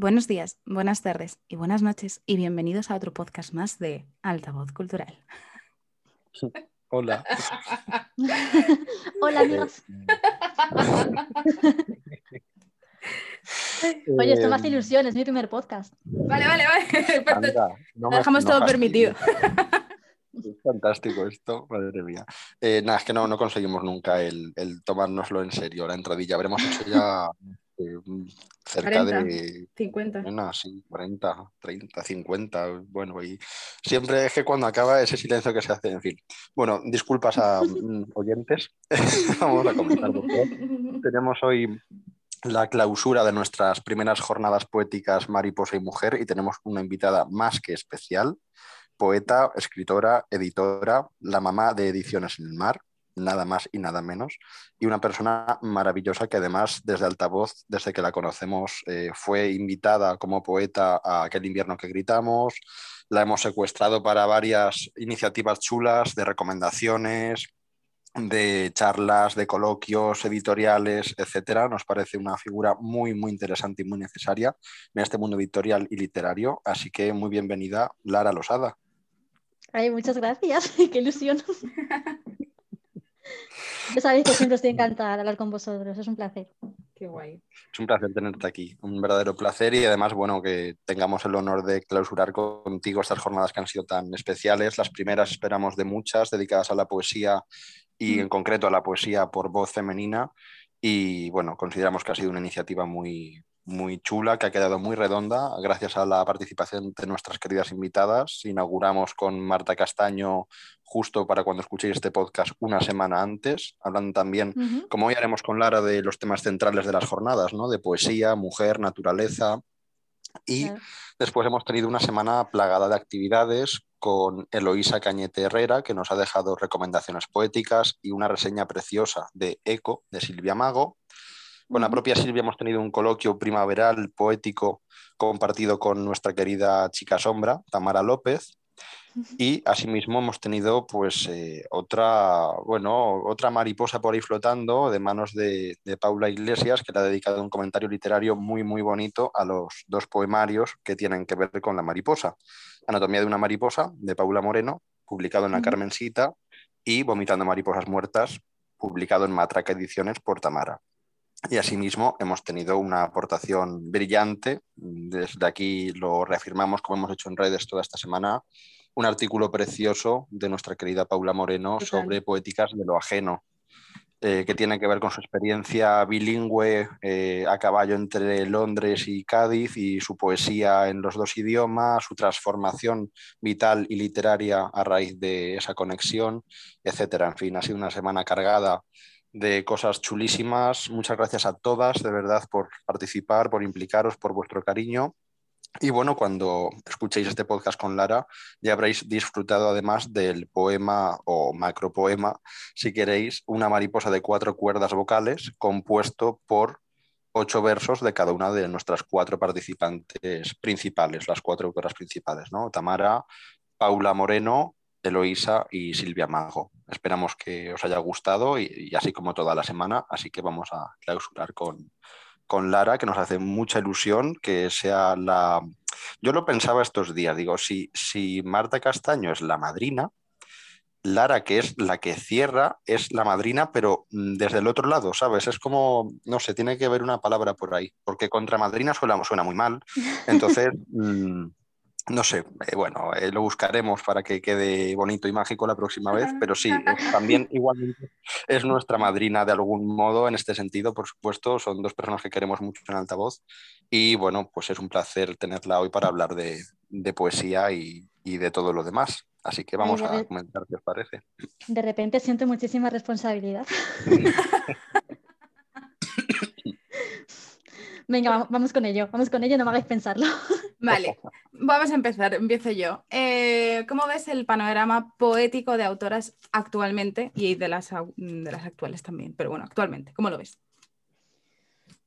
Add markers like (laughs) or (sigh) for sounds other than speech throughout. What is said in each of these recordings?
Buenos días, buenas tardes y buenas noches y bienvenidos a otro podcast más de Altavoz Cultural. (laughs) Hola. (laughs) Hola amigos. (laughs) Oye, esto me hace Eh, ilusión, es mi primer podcast. Vale, vale, vale. anda, no me- Dejamos no todo permitido. Es fantástico esto, madre mía. Eh, nada, es que no, no conseguimos nunca el, el tomárnoslo en serio, la entradilla. Habremos hecho ya cerca 40. de 50. Bueno, sí, 40, 30, 50, bueno, y siempre es que cuando acaba ese silencio que se hace, en fin. Bueno, disculpas a mm, oyentes, (laughs) vamos a comenzar. (laughs) Tenemos hoy la clausura de nuestras primeras jornadas poéticas Mariposa y Mujer y tenemos una invitada más que especial, poeta, escritora, editora, la mamá de Ediciones en el Mar, nada más y nada menos, y una persona maravillosa que además desde Altavoz, desde que la conocemos, eh, fue invitada como poeta a aquel invierno que gritamos, la hemos secuestrado para varias iniciativas chulas de recomendaciones, de charlas, de coloquios, editoriales, etcétera. Nos parece una figura muy, muy interesante y muy necesaria en este mundo editorial y literario. Así que muy bienvenida, Lara Losada. Ay, muchas gracias, (laughs) qué ilusión. (laughs) Ya sabéis que siempre estoy (laughs) encantada de hablar con vosotros, es un placer. Qué guay. Es un placer tenerte aquí, un verdadero placer y además, bueno, que tengamos el honor de clausurar contigo estas jornadas que han sido tan especiales. Las primeras esperamos de muchas dedicadas a la poesía y Mm. en concreto a la poesía por voz femenina y bueno, consideramos que ha sido una iniciativa muy, muy chula, que ha quedado muy redonda gracias a la participación de nuestras queridas invitadas. Inauguramos con Marta Castaño justo para cuando escuchéis este podcast una semana antes, hablando también como hoy haremos con Lara de los temas centrales de las jornadas, ¿no? De poesía, mujer, naturaleza. Y después hemos tenido una semana plagada de actividades con Eloísa Cañete Herrera, que nos ha dejado recomendaciones poéticas y una reseña preciosa de Eco, de Silvia Mago. Con la propia Silvia hemos tenido un coloquio primaveral poético compartido con nuestra querida chica sombra, Tamara López. Y asimismo hemos tenido pues eh, otra, bueno, otra mariposa por ahí flotando de manos de, de Paula Iglesias, que le ha dedicado un comentario literario muy, muy bonito a los dos poemarios que tienen que ver con la mariposa. Anatomía de una mariposa, de Paula Moreno, publicado en La. Carmencita, y Vomitando mariposas muertas, publicado en Matraca Ediciones por Tamara. Y asimismo hemos tenido una aportación brillante, desde aquí lo reafirmamos como hemos hecho en redes toda esta semana, un artículo precioso de nuestra querida Paula Moreno sobre poéticas de lo ajeno, eh, que tiene que ver con su experiencia bilingüe eh, a caballo entre Londres y Cádiz y su poesía en los dos idiomas, su transformación vital y literaria a raíz de esa conexión, etcétera. En fin, ha sido una semana cargada de cosas chulísimas. Muchas gracias a todas, de verdad, por participar, por implicaros, por vuestro cariño. Y bueno, cuando escuchéis este podcast con Lara, ya habréis disfrutado además del poema o macropoema, si queréis, Una mariposa de cuatro cuerdas vocales, compuesto por ocho versos de cada una de nuestras cuatro participantes principales, las cuatro autoras principales, ¿no? Tamara, Paula Moreno, Eloísa y Silvia Mago. Esperamos que os haya gustado y, y así como toda la semana, así que vamos a clausurar con, con Lara, que nos hace mucha ilusión que sea la... Yo lo pensaba estos días, digo, si, si Marta Castaño es la madrina, Lara, que es la que cierra, es la madrina, pero mm, desde el otro lado, ¿sabes? Es como, no sé, tiene que haber una palabra por ahí, porque contra madrina suena, suena muy mal. (laughs) Entonces, mm, no sé, eh, bueno, eh, lo buscaremos para que quede bonito y mágico la próxima vez, pero sí, es- (laughs) también igualmente es nuestra madrina de algún modo en este sentido, por supuesto, son dos personas que queremos mucho en altavoz y bueno, pues es un placer tenerla hoy para hablar de, de poesía y, y de todo lo demás. Así que vamos Ay, a comentar qué os parece. De repente siento muchísima responsabilidad. (laughs) (laughs) Venga, vamos, vamos con ello, vamos con ello, no me hagáis pensarlo. (laughs) Vale, vamos a empezar, empiezo yo. Eh, ¿Cómo ves el panorama poético de autoras actualmente y de las, de las actuales también? Pero bueno, actualmente, ¿cómo lo ves?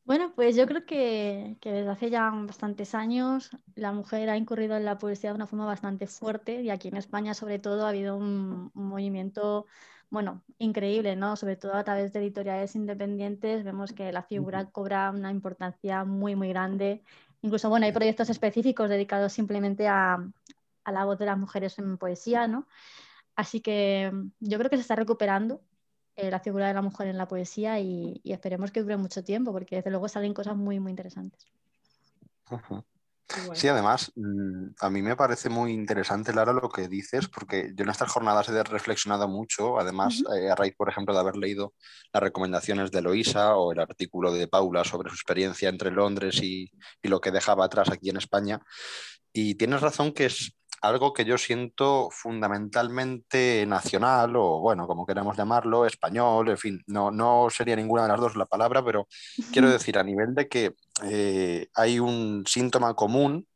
Bueno, pues yo creo que, que desde hace ya bastantes años la mujer ha incurrido en la poesía de una forma bastante fuerte y aquí en España sobre todo ha habido un, un movimiento, bueno, increíble, ¿no? Sobre todo a través de editoriales independientes vemos que la figura cobra una importancia muy, muy grande Incluso, bueno, hay proyectos específicos dedicados simplemente a, la voz de las mujeres en poesía, ¿no? Así que mm, yo creo que se está recuperando eh, la figura de la mujer en la poesía y, esperemos que dure mucho tiempo, porque desde luego salen cosas muy, muy interesantes. Sí, además, mm, a mí me parece muy interesante, Lara, lo que dices, porque yo en estas jornadas he reflexionado mucho, además, eh, a raíz, por ejemplo, de haber leído las recomendaciones de Loisa o el artículo de Paula sobre su experiencia entre Londres y, y lo que dejaba atrás aquí en España. Y tienes razón que es algo que yo siento fundamentalmente nacional o, bueno, como queramos llamarlo, español, en fin, no, no sería ninguna de las dos la palabra, pero quiero decir a nivel de que eh, hay un síntoma común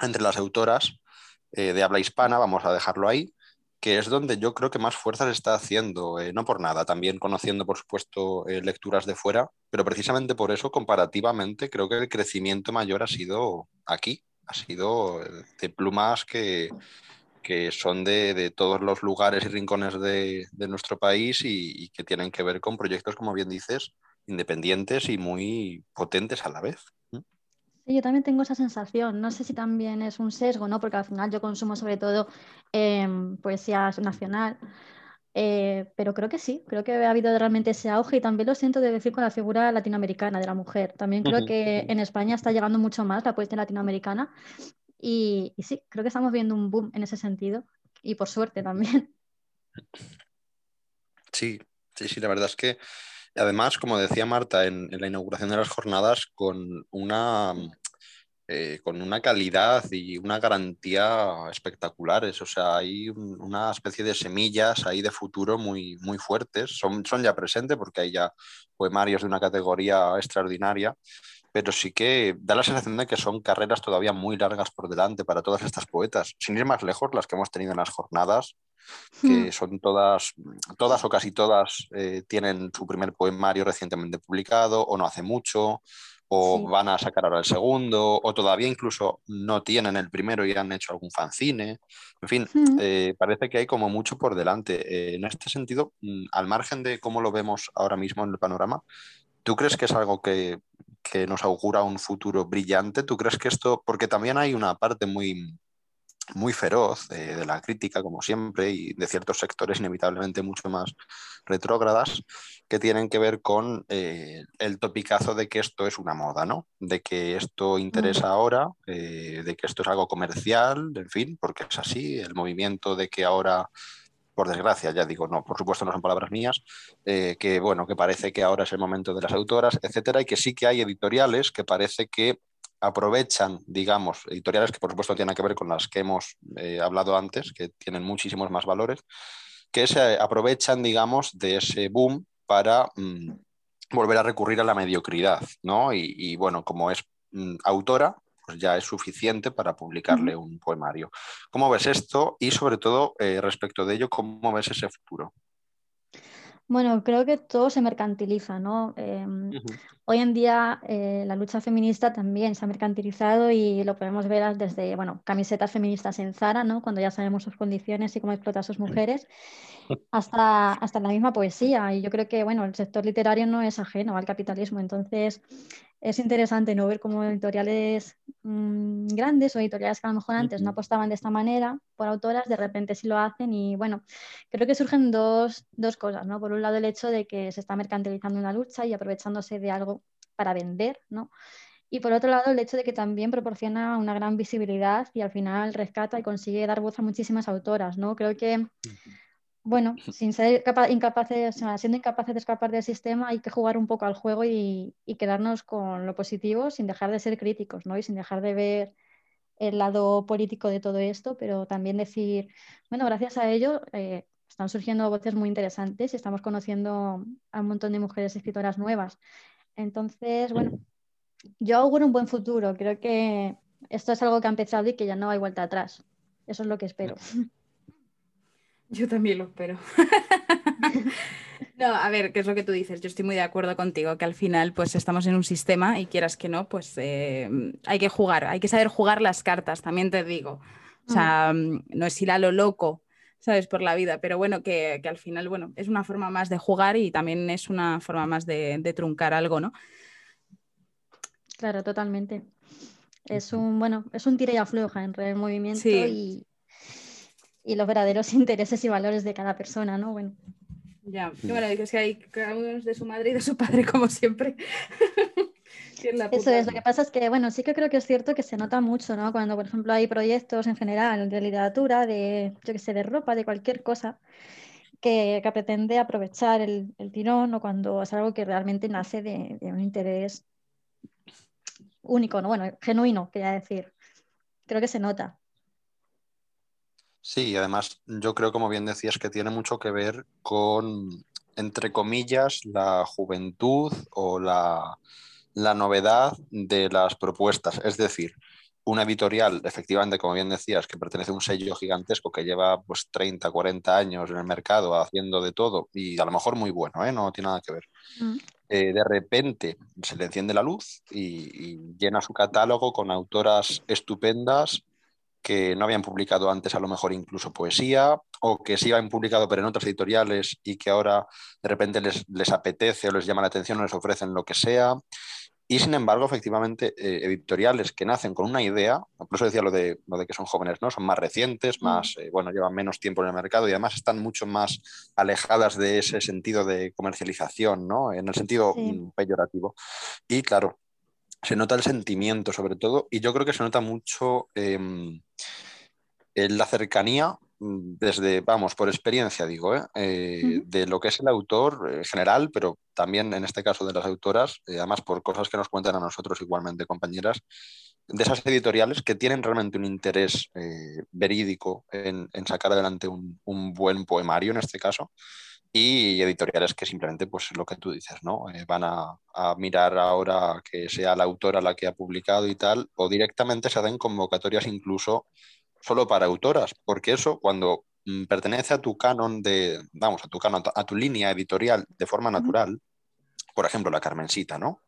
entre las autoras eh, de habla hispana, vamos a dejarlo ahí, que es donde yo creo que más fuerza se está haciendo, eh, no por nada, también conociendo, por supuesto, lecturas de fuera, pero precisamente por eso, comparativamente, creo que el crecimiento mayor ha sido aquí, ha sido de plumas que, son de, todos los lugares y rincones de, nuestro país y, que tienen que ver con proyectos, como bien dices, independientes y muy potentes a la vez. Yo también tengo esa sensación. No sé si también es un sesgo, ¿no? Porque al final yo consumo sobre todo poesía nacional. Eh, pero creo que sí, creo que ha habido realmente ese auge y también lo siento de decir con la figura latinoamericana de la mujer. También creo que en España está llegando mucho más la poesía latinoamericana y, sí, creo que estamos viendo un boom en ese sentido y por suerte también. (laughs) Sí, sí, sí, la verdad es que además, como decía Marta en la inauguración de las jornadas, con una eh, con una calidad y una garantía espectaculares. O sea, hay una especie de semillas ahí de futuro muy, muy fuertes. Son, son ya presentes porque hay ya poemarios de una categoría extraordinaria, pero sí que da la sensación de que son carreras todavía muy largas por delante para todas estas poetas. Sin ir más lejos, las que hemos tenido en las jornadas, que hmm. son todas, todas o casi todas eh, tienen su primer poemario recientemente publicado o no hace mucho, o van a sacar ahora el segundo, o todavía incluso no tienen el primero y han hecho algún fanzine. En fin, hmm. eh, parece que hay como mucho por delante. Eh, en este sentido, mm, al margen de cómo lo vemos ahora mismo en el panorama, ¿tú crees que es algo que, que nos augura un futuro brillante? ¿Tú crees que esto, porque también hay una parte muy muy feroz de, la crítica, como siempre, y de ciertos sectores (laughs) inevitablemente mucho más retrógradas, que tienen que ver con eh, el topicazo de que esto es una moda, ¿no? De que esto interesa ahora, eh, de que esto es algo comercial, en fin, porque es así, el movimiento de que ahora por desgracia, ya digo, no, por supuesto no son palabras mías, eh, que bueno, que parece que ahora es el momento de las autoras, etcétera, y que sí que hay editoriales que parece que aprovechan, digamos, editoriales que por supuesto tienen que ver con las que hemos eh, hablado antes, que tienen muchísimos más valores, que se aprovechan, digamos, de ese boom para mm, volver a recurrir a la mediocridad, ¿no? Y, bueno, como es mm, autora, pues ya es suficiente para publicarle un poemario. ¿Cómo ves esto? Y sobre todo, eh, respecto de ello, ¿cómo ves ese futuro? Bueno, creo que todo se mercantiliza, ¿no? Em, hoy en día eh, la lucha feminista también se ha mercantilizado y lo podemos ver desde, bueno, camisetas feministas en Zara, ¿no? Cuando ya sabemos sus condiciones y cómo explota a sus mujeres, (laughs) hasta, hasta la misma poesía. Y yo creo que, bueno, el sector literario no es ajeno al capitalismo, entonces es interesante no ver cómo editoriales mm, grandes o editoriales que a lo mejor antes no apostaban de esta manera por autoras, de repente sí lo hacen y bueno, creo que surgen dos, dos cosas, ¿no? Por un lado el hecho de que se está mercantilizando una lucha y aprovechándose de algo para vender, ¿no? Y por otro lado, el hecho de que también proporciona una gran visibilidad y al final rescata y consigue dar voz a muchísimas autoras, ¿no? Creo que bueno, (laughs) sin ser incapaces, siendo incapaces de escapar del sistema, hay que jugar un poco al juego y, quedarnos con lo positivo sin dejar de ser críticos, ¿no? Y sin dejar de ver el lado político de todo esto, pero también decir, bueno, gracias a ello eh, están surgiendo voces muy interesantes y estamos conociendo a un montón de mujeres escritoras nuevas. Entonces, bueno, yo auguro un buen futuro. Creo que esto es algo que ha empezado y que ya no hay vuelta atrás. Eso es lo que espero. (laughs) Yo también lo espero. no, a ver, ¿qué es lo que tú dices? Yo estoy muy de acuerdo contigo, que al final pues estamos en un sistema y quieras que no, pues eh, hay que jugar, hay que saber jugar las cartas, también te digo. O sea, mm, no es ir a lo loco, ¿sabes? Por la vida, pero bueno, que, al final, bueno, es una forma más de jugar y también es una forma más de, de truncar algo, ¿no? Claro, totalmente. Es un, bueno, es un tira y afloja entre el movimiento y, y los verdaderos (laughs) intereses y valores de cada persona, ¿no? Bueno. Ya, bueno, es que hay cada uno es de su madre y de su padre, como siempre. (laughs) Eso es, lo que pasa es que, bueno, sí que creo que es cierto que se nota mucho, ¿no? Cuando, por ejemplo, hay proyectos en general de literatura, de, yo que sé, de ropa, de cualquier cosa, que, que pretende aprovechar el, el, tirón o cuando es algo que realmente nace de, de un interés único, ¿no? Bueno, genuino, quería decir. Creo que se nota. Sí, además yo creo, como bien decías, que tiene mucho que ver con, entre comillas, la juventud o la, la novedad de las propuestas. Es decir, una editorial, efectivamente, como bien decías, que pertenece a un sello gigantesco que lleva pues 30, 40 años en el mercado haciendo de todo y a lo mejor muy bueno, ¿eh? no tiene nada que ver. Mm. Eh, de repente se le enciende la luz y, y, llena su catálogo con autoras estupendas que no habían publicado antes a lo mejor incluso poesía o que sí habían publicado pero en otras editoriales y que ahora de repente les, les apetece o les llama la atención o les ofrecen lo que sea. Y sin embargo, efectivamente, eh, editoriales que nacen con una idea, por eso decía lo de, lo de que son jóvenes, ¿no? Son más recientes, mm. más, eh, bueno, llevan menos tiempo en el mercado y además están mucho más alejadas de ese sentido de comercialización, ¿no? En el sentido mm, peyorativo. Y claro, se nota el sentimiento sobre todo y yo creo que se nota mucho em, la cercanía mm, desde, vamos, por experiencia digo, ¿eh? Eh, de lo que es el autor en general, pero también en este caso de las autoras, eh, además por cosas que nos cuentan a nosotros igualmente, compañeras, de esas editoriales que tienen realmente un interés verídico en, sacar adelante un, un, buen poemario en este caso y editoriales que simplemente, pues lo que tú dices, ¿no? Eh, van a, a, mirar ahora que sea la autora la que ha publicado y tal, o directamente se hacen convocatorias incluso solo para autoras, porque eso cuando mm, pertenece a tu canon de, vamos, a tu canon, a tu línea editorial de forma natural, por ejemplo, la Carmencita, ¿no?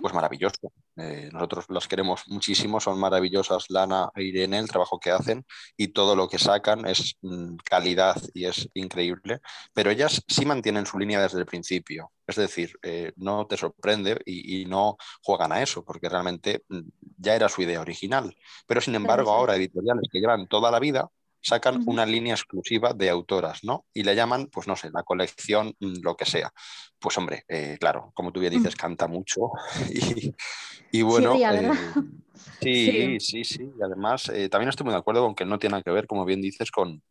Pues maravilloso. Eh, nosotros las queremos muchísimo, son maravillosas Lana e Irene, el trabajo que hacen y todo lo que sacan es mm, calidad y es increíble, pero ellas sí mantienen su línea desde el principio. Es decir, eh, no te sorprende y, y, no juegan a eso, porque realmente mm, ya era su idea original. Pero sin embargo, ahora editoriales que llevan toda la vida sacan una línea exclusiva de autoras, ¿no? Y le llaman, pues no sé, la colección, mm, lo que sea. Pues hombre, eh, claro, como tú bien dices, canta mucho (laughs) y, bueno... Eh, (laughs) sí, sí, sí, Y además, eh, también estoy muy de acuerdo con que no tiene que ver, como bien dices, con,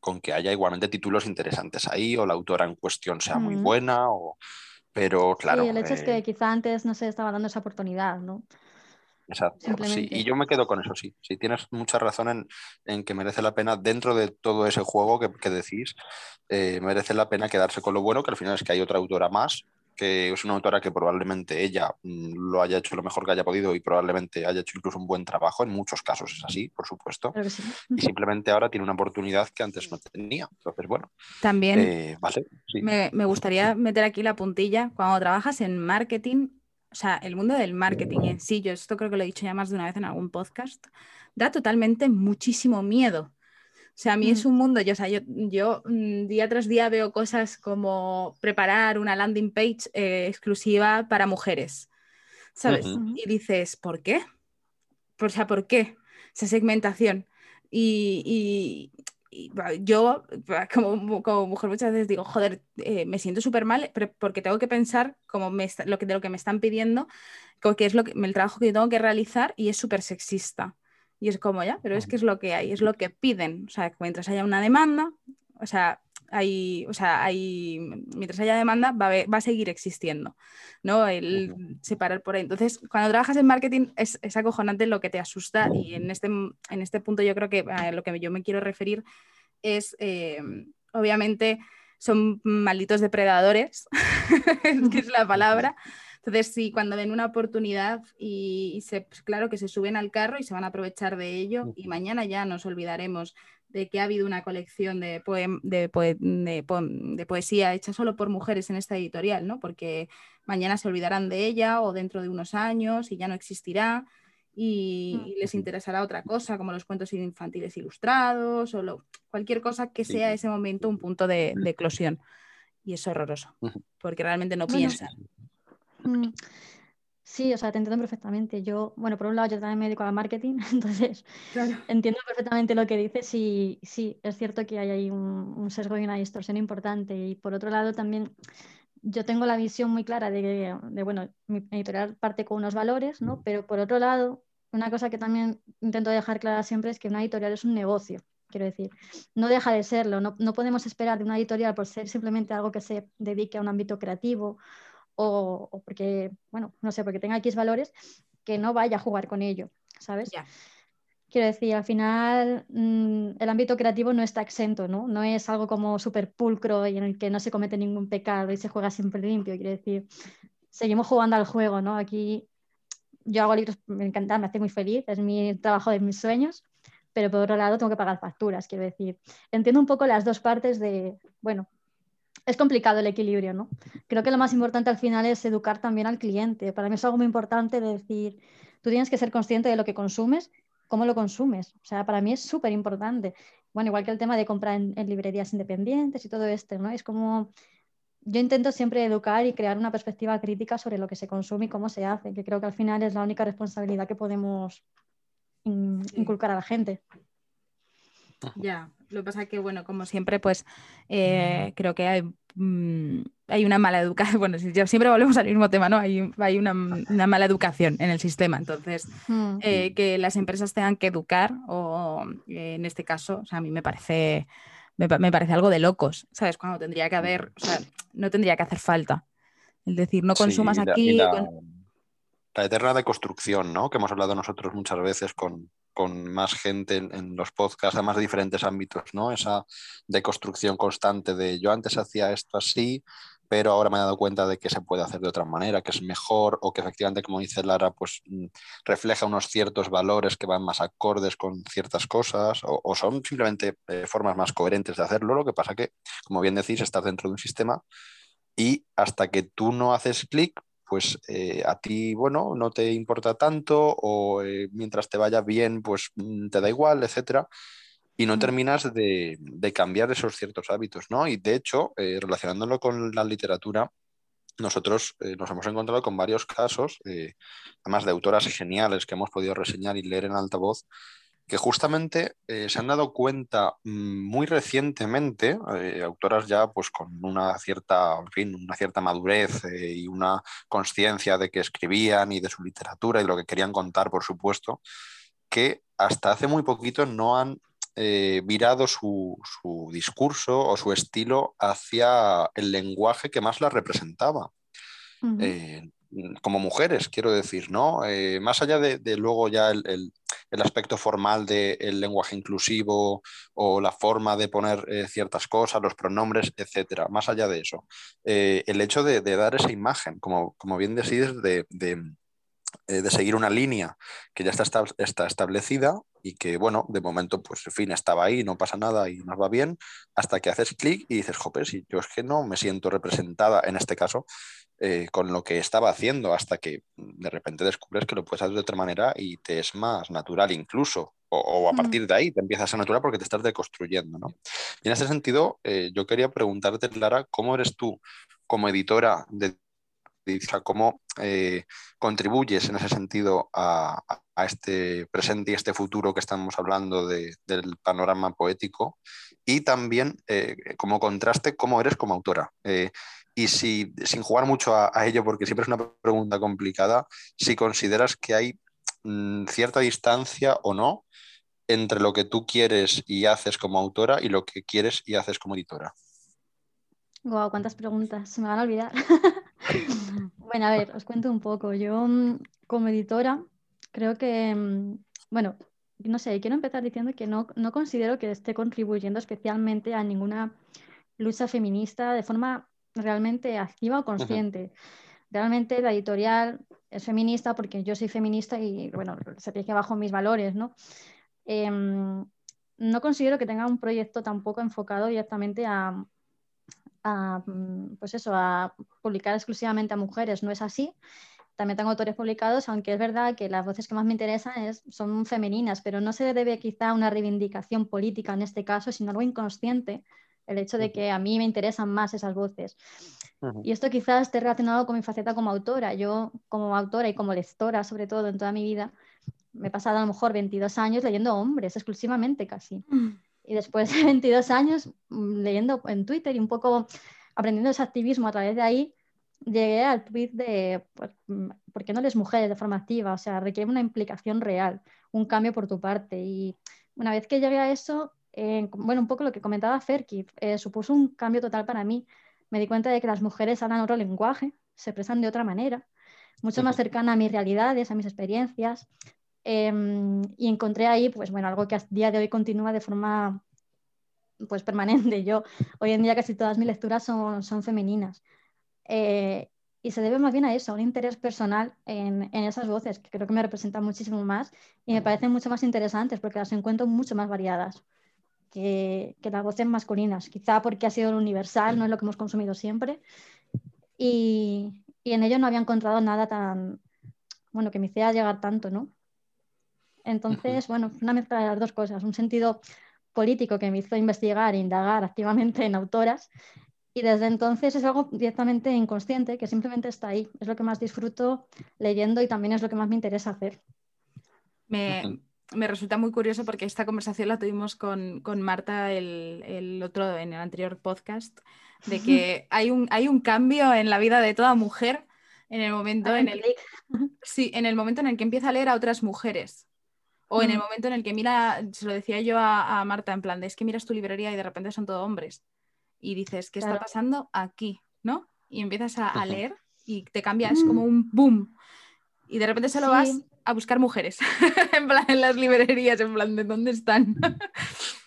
con que haya igualmente títulos interesantes ahí o la autora en cuestión sea muy buena o... Pero claro... Sí, el hecho es que quizá antes no se estaba dando esa oportunidad, ¿no? Exacto, sí, y yo me quedo con eso, sí. Sí, tienes mucha razón en, que merece la pena, dentro de todo ese juego que, decís, eh, merece la pena quedarse con lo bueno, que al final es que hay otra autora más, que es una autora que probablemente ella mm, lo haya hecho lo mejor que haya podido y probablemente haya hecho incluso un buen trabajo, en muchos casos es así, por supuesto, y simplemente ahora tiene una oportunidad que antes no tenía. Entonces, bueno. También eh, me, me gustaría meter aquí la puntilla, cuando trabajas en marketing, o sea, el mundo del marketing en sí, yo esto creo que lo he dicho ya más de una vez en algún podcast, da totalmente muchísimo miedo. O sea, a mí es mm. un mundo, yo, o sea, yo, yo, mm, día tras día veo cosas como preparar una landing page eh, exclusiva para mujeres, ¿sabes? Y dices, ¿por qué? O sea, ¿por qué? Esa segmentación. y, yo como, mujer muchas veces digo, joder, eh, me siento súper mal porque tengo que pensar como me lo que, de lo que me están pidiendo, como que es lo que, el trabajo que yo tengo que realizar y es súper sexista. Y es como ya, pero es que es lo que hay, es lo que piden. O sea, mientras haya una demanda, o sea, hay, o sea, hay, mientras haya demanda, va a, va a seguir existiendo, ¿no? El separar por ahí. Entonces, cuando trabajas en marketing es, es, acojonante lo que te asusta y en este, en este punto yo creo que a lo que yo me quiero referir es, eh, obviamente, son malditos depredadores, (laughs) que es la palabra. Entonces, sí, cuando ven una oportunidad y, se, pues, claro que se suben al carro y se van a aprovechar de ello y mañana ya nos olvidaremos de que ha habido una colección de, de, poesía hecha solo por mujeres en esta editorial, ¿no? porque mañana se olvidarán de ella o dentro de unos años y ya no existirá y, mm. les interesará otra cosa, como los cuentos infantiles ilustrados o cualquier cosa que sea ese momento un punto de, eclosión. Y es horroroso, porque realmente no piensan. Mm, Sí, o sea, te entiendo perfectamente. Yo, bueno, por un lado yo también me dedico al marketing, (laughs) entonces entiendo perfectamente lo que dices y sí, es cierto que hay ahí un, sesgo y una distorsión importante. Y por otro lado también yo tengo la visión muy clara de, de bueno, mi editorial parte con unos valores, ¿no? Pero por otro lado, una cosa que también intento dejar clara siempre es que una editorial es un negocio. Quiero decir, no deja de serlo, no, no podemos esperar de una editorial por ser simplemente algo que se dedique a un ámbito creativo o, porque, bueno, no sé, porque tenga X valores, que no vaya a jugar con ello, ¿sabes? Quiero decir, al final mm, el ámbito creativo no está exento, ¿no? No es algo como súper pulcro y en el que no se comete ningún pecado y se juega siempre limpio. Quiero decir, seguimos jugando al juego, ¿no? Aquí yo hago libros, me encanta, me hace muy feliz, es mi trabajo de mis sueños, pero por otro lado tengo que pagar facturas, quiero decir. Entiendo un poco las dos partes de, bueno, es complicado el equilibrio, ¿no? Creo que lo más importante al final es educar también al cliente. Para mí es algo muy importante decir, tú tienes que ser consciente de lo que consumes, cómo lo consumes. O sea, para mí es súper importante. Bueno, igual que el tema de comprar en, librerías independientes y todo esto, ¿no? Es como, yo intento siempre educar y crear una perspectiva crítica sobre lo que se consume y cómo se hace, que creo que al final es la única responsabilidad que podemos inculcar a la gente. Ya, lo que pasa es que, bueno, como siempre, pues eh, creo que hay, mm, hay, una mala educación. (laughs) Bueno, siempre volvemos al mismo tema, ¿no? Hay, hay una, mala educación en el sistema. Entonces, hmm. eh, que las empresas tengan que educar, o eh, en este caso, o sea, a mí me parece, me, parece algo de locos, ¿sabes? Cuando tendría que haber, o sea, no tendría que hacer falta. Es decir, no consumas aquí. La, la eterna deconstrucción, ¿no? Que hemos hablado nosotros muchas veces con, con más gente en, los podcasts, además de diferentes ámbitos, ¿no? Esa deconstrucción constante de yo antes hacía esto así, pero ahora me he dado cuenta de que se puede hacer de otra manera, que es mejor o que efectivamente, como dice Lara, pues mm, refleja unos ciertos valores que van más acordes con ciertas cosas o, son simplemente eh, formas más coherentes de hacerlo. Lo que pasa que, como bien decís, estás dentro de un sistema y hasta que tú no haces clic, pues eh, a ti, bueno, no te importa tanto o eh, mientras te vaya bien, pues mm, te da igual, etcétera. Y no terminas de, cambiar esos ciertos hábitos, ¿no? Y de hecho, eh, relacionándolo con la literatura, nosotros nos hemos encontrado con varios casos, además de autoras geniales que hemos podido reseñar y leer en alta voz, que justamente eh, se han dado cuenta mm, muy recientemente, eh, autoras ya pues con una cierta, fin, una cierta madurez eh, y una conciencia de que escribían y de su literatura y lo que querían contar, por supuesto, que hasta hace muy poquito no han virado su, discurso o su estilo hacia el lenguaje que más la representaba como mujeres, quiero decir, ¿no? más allá de, luego ya el, el aspecto formal del lenguaje inclusivo o la forma de poner eh, ciertas cosas, los pronombres, etcétera. Más allá de eso, eh, el hecho de, dar esa imagen, como, como bien decides, de, eh, de, seguir una línea que ya está, está, establecida y que, bueno, de momento, pues, en fin, estaba ahí, no pasa nada y nos va bien, hasta que haces clic y dices, joder, si yo es que no me siento representada, en este caso, eh, con lo que estaba haciendo hasta que de repente descubres que lo puedes hacer de otra manera y te es más natural incluso. O, a mm. partir de ahí te empiezas a natural porque te estás deconstruyendo. ¿no? Y en ese sentido, eh, yo quería preguntarte, Lara, ¿cómo eres tú como editora de cómo eh, contribuyes en ese sentido a, este presente y este futuro que estamos hablando del panorama poético y también como contraste cómo eres como autora y si, sin jugar mucho a, ello, porque siempre es una pregunta complicada, si consideras que hay mm, cierta distancia o no entre lo que tú quieres y haces como autora y lo que quieres y haces como editora. Wow, cuántas preguntas, se me van a olvidar. (laughs) bueno, a ver, os cuento un poco. Yo mm, como editora creo que, mm, bueno, no sé, quiero empezar diciendo que no, no considero que esté contribuyendo especialmente a ninguna lucha feminista de forma realmente activa o consciente. Realmente la editorial es feminista porque yo soy feminista y, bueno, se que bajo mis valores, ¿no? Em, no considero que tenga un proyecto tampoco enfocado directamente a, pues eso, a publicar exclusivamente a mujeres, no es así. También tengo autores publicados, aunque es verdad que las voces que más me interesan es, son femeninas, pero no se debe quizá a una reivindicación política en este caso, sino algo inconsciente el hecho de que a mí me interesan más esas voces. Y esto quizás esté relacionado con mi faceta como autora. Yo, como autora y como lectora, sobre todo en toda mi vida, me he pasado a lo mejor 22 años leyendo hombres exclusivamente casi. Mm. Y después de (laughs) 22 años mm, leyendo en Twitter y un poco aprendiendo ese activismo a través de ahí, llegué al tweet de pues, mm, ¿por qué no eres mujer de forma activa? O sea, requiere una implicación real, un cambio por tu parte. Y una vez que llegué a eso, eh, bueno, un poco lo que comentaba Ferki, eh, supuso un cambio total para mí. Me di cuenta de que las mujeres hablan otro lenguaje, se expresan de otra manera, mucho más cercana a mis realidades, a mis experiencias. Em, y encontré ahí, pues bueno, algo que a día de hoy continúa de forma pues permanente. Yo hoy en día casi todas mis lecturas son, son femeninas. Eh, y se debe más bien a eso, a un interés personal en, en, esas voces, que creo que me representan muchísimo más y me parecen mucho más interesantes porque las encuentro mucho más variadas que, que las voces masculinas. Quizá porque ha sido lo universal, no es lo que hemos consumido siempre. Y, y en ello no había encontrado nada tan, bueno, que me hiciera llegar tanto, ¿no? Entonces, bueno, una mezcla de las dos cosas, un sentido político que me hizo investigar e indagar activamente en autoras y desde entonces es algo directamente inconsciente que simplemente está ahí. Es lo que más disfruto leyendo y también es lo que más me interesa hacer. Me, resulta muy curioso porque esta conversación la tuvimos con, Marta el, otro, en el anterior podcast, de que (laughs) hay un, hay un cambio en la vida de toda mujer en el momento en el, sí, en el momento en el que empieza a leer a otras mujeres. O en el momento en el que mira, se lo decía yo a, a Marta, en plan, de, es que miras tu librería y de repente son todo hombres y dices, ¿qué está pasando aquí? ¿No? Y empiezas a, leer y te cambias es como mm. un boom. Y de repente solo vas a buscar mujeres, (laughs) en plan en las librerías, en plan de dónde están. (laughs)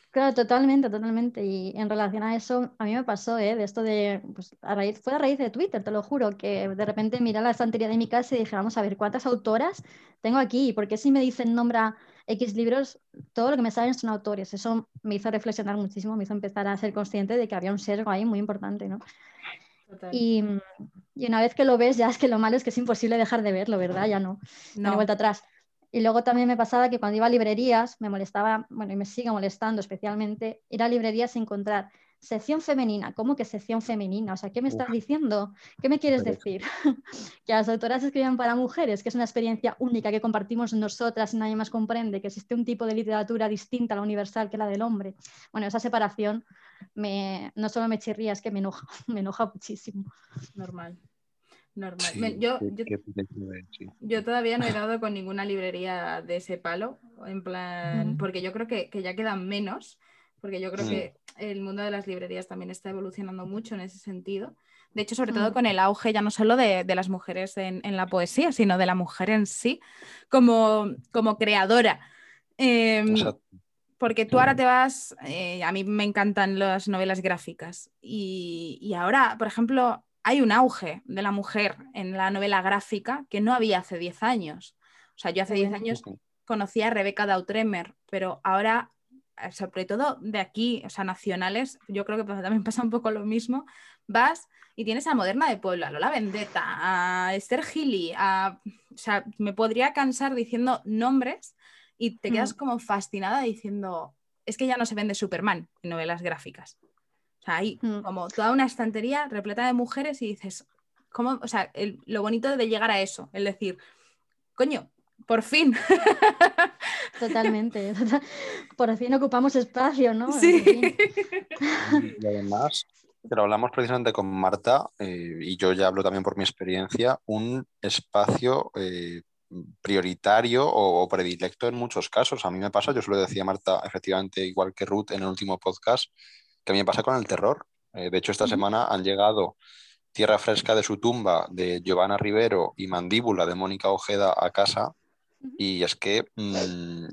Claro, totalmente, totalmente. Y en relación a eso, a mí me pasó, ¿eh? De esto de, pues, a raíz, fue a raíz de Twitter, te lo juro, que de repente miré la estantería de mi casa y dije, vamos a ver, ¿cuántas autoras tengo aquí? Porque si me dicen nombra X libros, todo lo que me salen son autores. Eso me hizo reflexionar muchísimo, me hizo empezar a ser consciente de que había un sesgo ahí muy importante, ¿no? Y, y, una vez que lo ves, ya es que lo malo es que es imposible dejar de verlo, ¿verdad? Ya no, no. no vuelta atrás. Y luego también me pasaba que cuando iba a librerías me molestaba, bueno, y me sigue molestando especialmente, ir a librerías y encontrar sección femenina. ¿Cómo que sección femenina? O sea, ¿qué me estás diciendo? ¿Qué me quieres decir? (laughs) que las autoras escriban para mujeres, que es una experiencia única que compartimos nosotras y nadie más comprende, que existe un tipo de literatura distinta a la universal que la del hombre. Bueno, esa separación me, no solo me chirría, es que me enoja, (laughs) me enoja muchísimo. Normal normal. yo, yo, todavía no he dado con ninguna librería de ese palo, en plan, porque yo creo que, ya quedan menos, porque yo creo mm. que el mundo de las librerías también está evolucionando mucho en ese sentido. De hecho, sobre todo mm. con el auge ya no solo de, las mujeres en, la poesía, sino de la mujer en sí como, como creadora. Em, porque tú ahora te vas, eh, a mí me encantan las novelas gráficas y, y ahora, por ejemplo, hay un auge de la mujer en la novela gráfica que no había hace 10 años. O sea, yo hace 10 años conocía a Rebeca Dautremer, pero ahora, sobre todo de aquí, o sea, nacionales, yo creo que también (laughs) pasa un poco lo mismo, vas y tienes a Moderna de Puebla, a Lola Vendetta, a Esther Gilly, a... o sea, me podría cansar diciendo nombres y te quedas mm. como fascinada diciendo, es que ya no se vende Superman en novelas gráficas hay mm. como toda una estantería repleta de mujeres y dices, ¿cómo? O sea, lo bonito de llegar a eso, el decir, coño, por fin. (laughs) Totalmente. Por fin ocupamos espacio, ¿no? Sí. Y además, pero hablamos precisamente con Marta, eh, y yo ya hablo también por mi experiencia, un espacio eh, prioritario o, o, predilecto en muchos casos. A mí me pasa, yo se lo decía Marta, efectivamente, igual que Ruth en el último podcast, que a mí me pasa con el terror. Eh, de hecho, esta semana han llegado Tierra Fresca de su tumba de Giovanna Rivero y Mandíbula de Mónica Ojeda a casa. Y es que mm,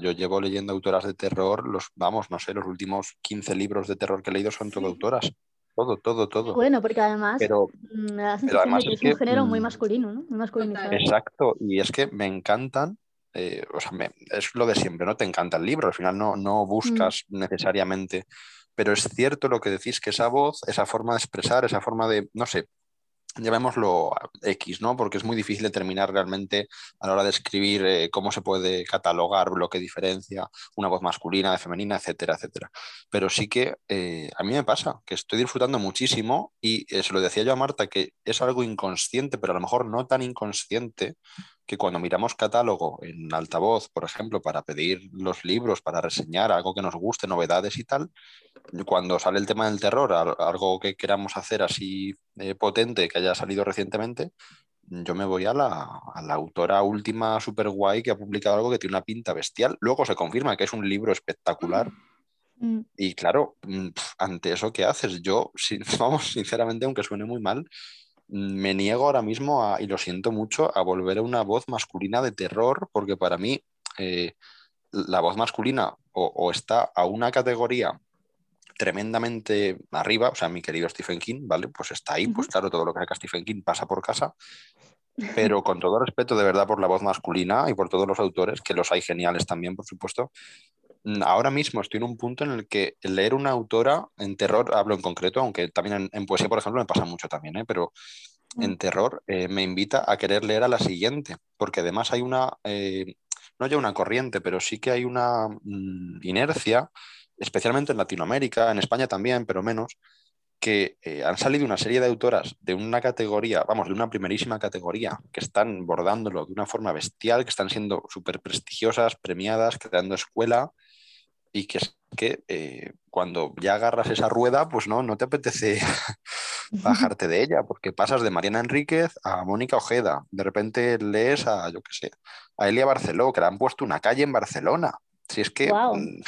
yo llevo leyendo autoras de terror, los, vamos, no sé, los últimos 15 libros de terror que he leído son todo autoras. Todo, todo, todo. Bueno, porque además pero, mm, me da sensación que es un género muy mm, masculino, ¿no? Muy masculinizado. Exacto, y es que me encantan eh, o sea, es lo de siempre, ¿no? Te encanta el libro, al final no, no buscas necesariamente pero es cierto lo que decís, que esa voz, esa forma de expresar, esa forma de, no sé, llamémoslo X, ¿no? Porque es muy difícil determinar realmente a la hora de escribir eh, cómo se puede catalogar lo que diferencia una voz masculina de femenina, etcétera, etcétera. Pero sí que eh, a mí me pasa que estoy disfrutando muchísimo y eh, se lo decía yo a Marta que es algo inconsciente, pero a lo mejor no tan inconsciente que cuando miramos catálogo en altavoz, por ejemplo, para pedir los libros, para reseñar algo que nos guste, novedades y tal, cuando sale el tema del terror, algo que queramos hacer así eh, potente que haya salido recientemente, yo me voy a la, autora última super guay que ha publicado algo que tiene una pinta bestial. Luego se confirma que es un libro espectacular. Mm. Y claro, mm, ante eso, ¿qué haces? Yo, (laughs) vamos, sinceramente, aunque suene muy mal, me niego ahora mismo, y lo siento mucho, a volver a una voz masculina de terror, porque para mí eh, la voz masculina o, está a una categoría tremendamente arriba, o sea, mi querido Stephen King, ¿vale? Pues está ahí, pues claro, todo lo que haga Stephen King pasa por casa, (laughs) pero con todo respeto de verdad por la voz masculina y por todos los autores, que los hay geniales también, por supuesto, ahora mismo estoy en un punto en el que leer una autora en terror, hablo en concreto, aunque también en, poesía, por ejemplo, me pasa mucho también, ¿eh? pero en mm. terror eh, me invita a querer leer a la siguiente, porque además hay una, eh, no hay una corriente, pero sí que hay una mm, inercia especialmente en Latinoamérica, en España también, pero menos, que eh, han salido una serie de autoras de una categoría, vamos, de una primerísima categoría, que están bordándolo de una forma bestial, que están siendo súper prestigiosas, premiadas, creando escuela, y que es que eh, cuando ya agarras esa rueda, pues no, no te apetece (laughs) bajarte de ella, porque pasas de Mariana Enríquez a Mónica Ojeda, de repente lees a, yo qué sé, a Elia Barceló, que le han puesto una calle en Barcelona. Si es que... Mm,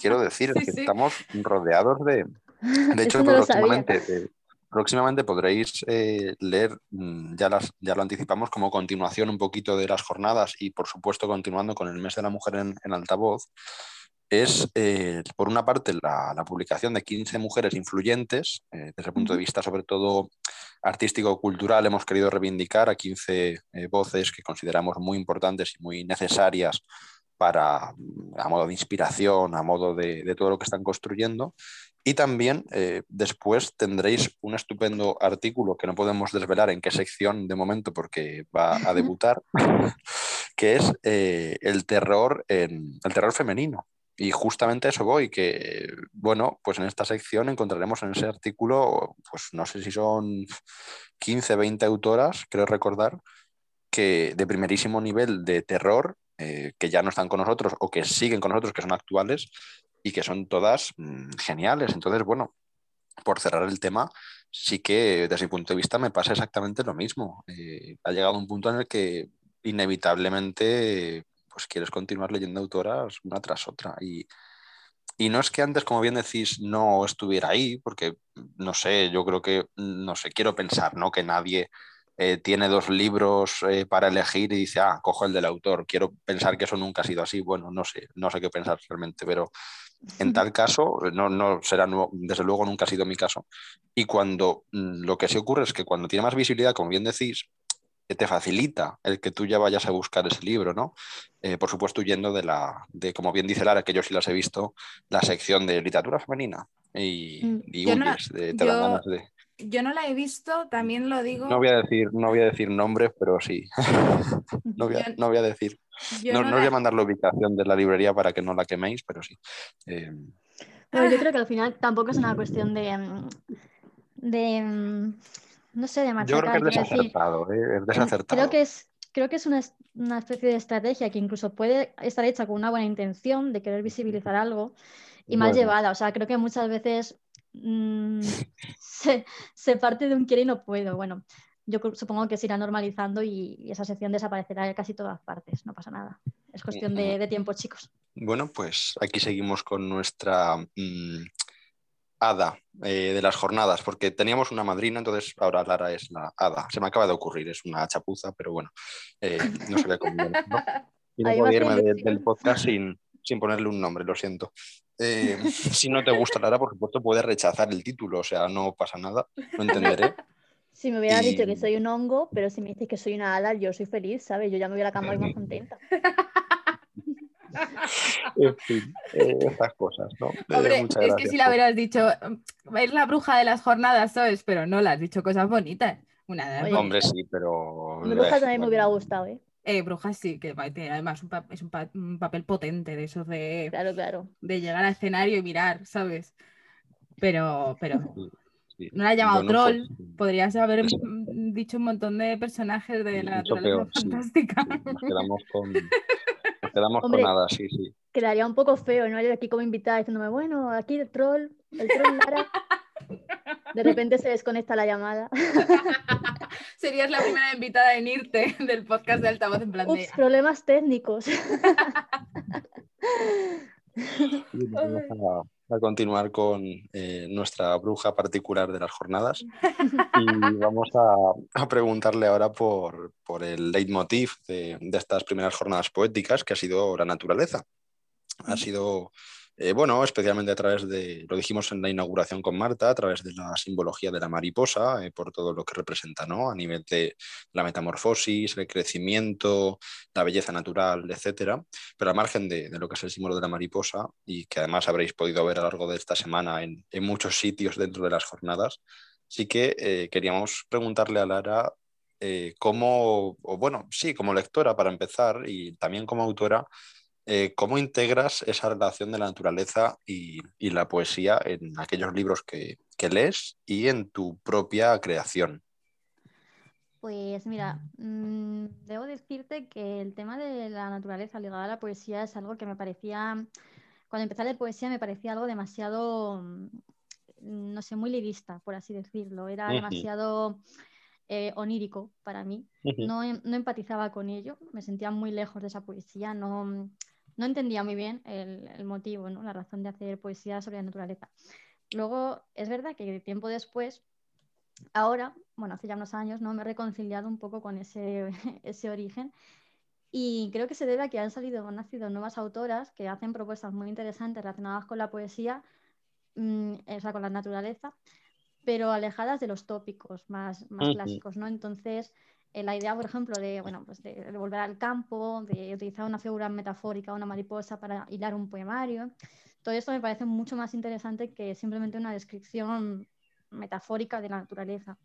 quiero decir, (laughs) que estamos rodeados de... De hecho, próximamente, podréis eh, leer, mm, ya, las, ya lo anticipamos, como continuación un poquito de las jornadas y por supuesto continuando con el mes de la mujer en, altavoz, es eh, por una parte la, publicación de 15 mujeres influyentes, eh, desde el punto de vista sobre todo artístico-cultural, hemos querido reivindicar a 15 voces que consideramos muy importantes y muy necesarias para, a modo de inspiración, a modo de, todo lo que están construyendo. Y también eh, después tendréis un estupendo artículo que no podemos desvelar en qué sección de momento porque va a debutar, (laughs) que es eh, el, terror en, el terror femenino. Y justamente eso voy, que bueno, pues en esta sección encontraremos en ese artículo, pues no sé si son 15, 20 autoras, creo recordar, que de primerísimo nivel de terror eh, que ya no están con nosotros o que siguen con nosotros, que son actuales y que son todas mm, geniales. Entonces, bueno, por cerrar el tema, sí que desde mi punto de vista me pasa exactamente lo mismo. Eh, ha llegado un punto en el que inevitablemente pues quieres continuar leyendo autoras una tras otra. Y, y no es que antes, como bien decís, no estuviera ahí, porque no sé, yo creo que, no sé, quiero pensar, ¿no? Que nadie eh, tiene dos libros eh, para elegir y dice, ah, cojo el del autor. Quiero pensar que eso nunca ha sido así. Bueno, no sé, no sé qué pensar realmente, pero en tal caso, no, no será, desde luego nunca ha sido mi caso. Y cuando mm, lo que sí ocurre es que cuando tiene más visibilidad, como bien decís, te facilita el que tú ya vayas a buscar ese libro, ¿no? Eh, por supuesto, huyendo de la, de, como bien dice Lara, que yo sí las he visto, la sección de literatura femenina. Y, mm, y de, te ganas de yo no la he visto, también lo digo. No voy a decir, no voy a decir nombres, pero sí. (laughs) no, voy a, no, voy a, decir. No, no, voy a mandar la ubicación de la librería para que no la queméis, pero sí. Eh... yo creo que al final tampoco es una cuestión de. Mm, de mm, no sé, de machacar. Yo creo que es desacertado, ¿eh? es desacertado. Creo que es, creo que es una, una, especie de estrategia que incluso puede estar hecha con una buena intención de querer visibilizar algo y mal llevada. O sea, creo que muchas veces Mm, (laughs) se, parte de un quiere y no puedo. Bueno, yo supongo que se irá normalizando y, esa sección desaparecerá de casi todas partes, no pasa nada. Es cuestión de, tiempo, chicos. Bueno, pues aquí seguimos con nuestra mm, hada eh, de las jornadas, porque teníamos una madrina, entonces ahora Lara es la hada. Se me acaba de ocurrir, es una chapuza, pero bueno, eh, no se ve cómo. ¿no? (laughs) Y no irme del podcast sin, sin ponerle un nombre, lo siento. Eh, (laughs) si no te gusta Lara, por supuesto, puedes rechazar el título, o sea, no pasa nada, lo entenderé. (laughs) Si me hubieras dicho que soy un hongo, pero si me dices que soy una hada, yo soy feliz, ¿sabes? Yo ya me voy a la cama y más contenta. En fin, eh, estas cosas, ¿no? Hombre, es que si la hubieras dicho, es la bruja de las jornadas, ¿sabes? Pero no, le has dicho cosas bonitas. Una, Oye, Hombre, sí, pero. Brujas eh, también me hubiera gustado, ¿eh? Eh, Brujas sí, que además un es un, pa- un papel potente de esos de, Claro, claro. de llegar al escenario y mirar, ¿sabes? Pero, pero sí. no la ha llamado Bueno, troll. pues, Podrías haber mm, dicho un montón de personajes de la Mucho naturaleza peor, sí. fantástica. Nos quedamos con. (laughs) Nos quedamos Hombre. con nada, sí, sí. Quedaría un poco feo, ¿no? Yo aquí como invitada diciéndome, bueno, aquí el troll, el troll Lara. (laughs) De repente se desconecta la llamada. (laughs) Serías la primera invitada en irte del podcast de altavoz en plan de. Ups, problemas técnicos. (laughs) A continuar con eh, nuestra bruja particular de las jornadas (laughs) y vamos a, a preguntarle ahora por, por el leitmotiv de, de estas primeras jornadas poéticas, que ha sido la naturaleza. Ha sido, eh, bueno, especialmente a través de, lo dijimos en la inauguración con Marta, a través de la simbología de la mariposa, eh, por todo lo que representa, ¿no? A nivel de la metamorfosis, el crecimiento, la belleza natural, etcétera pero al margen de, lo que es el símbolo de la mariposa y que además habréis podido ver a lo largo de esta semana en, muchos sitios dentro de las jornadas, sí que eh, queríamos preguntarle a Lara eh, o bueno, sí, como lectora para empezar y también como autora, eh, ¿cómo integras esa relación de la naturaleza y, y la poesía en aquellos libros que, que lees y en tu propia creación? Pues mira, mm, debo decirte que el tema de la naturaleza ligada a la poesía es algo que me parecía, cuando empecé a leer poesía me parecía algo demasiado, mm, no sé, muy lirista, por así decirlo. Era demasiado eh, onírico para mí. No, no empatizaba con ello, me sentía muy lejos de esa poesía, no, no entendía muy bien el, el motivo, ¿no? la razón de hacer poesía sobre la naturaleza. Luego, es verdad que tiempo después, ahora, bueno, hace ya unos años, ¿no? me he reconciliado un poco con ese, (laughs) ese origen y creo que se debe a que han salido, han nacido nuevas autoras que hacen propuestas muy interesantes relacionadas con la poesía, mm, o sea, con la naturaleza, pero alejadas de los tópicos más, más clásicos, ¿no? Entonces, la idea, por ejemplo, de, bueno, pues de, de volver al campo, de utilizar una figura metafórica, una mariposa para hilar un poemario, todo esto me parece mucho más interesante que simplemente una descripción metafórica de la naturaleza.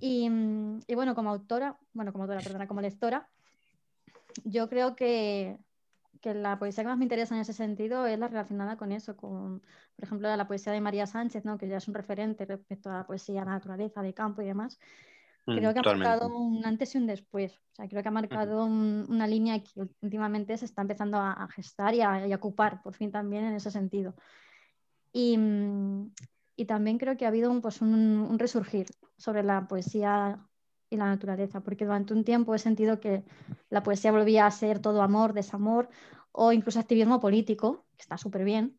Y, y bueno, como autora, bueno, como autora, perdona, como lectora, yo creo que, que la poesía que más me interesa en ese sentido es la relacionada con eso, con, por ejemplo, la poesía de María Sánchez, ¿no? que ya es un referente respecto a la poesía, la naturaleza, de campo y demás. Creo Mm, que ha marcado un antes y un después. O sea, creo que ha marcado un- una línea que últimamente se está empezando a, a gestar y a, y a ocupar, por fin también en ese sentido. Y, mm, y también creo que ha habido un, pues un, un resurgir sobre la poesía y la naturaleza, porque durante un tiempo he sentido que la poesía volvía a ser todo amor, desamor o incluso activismo político, que está súper bien,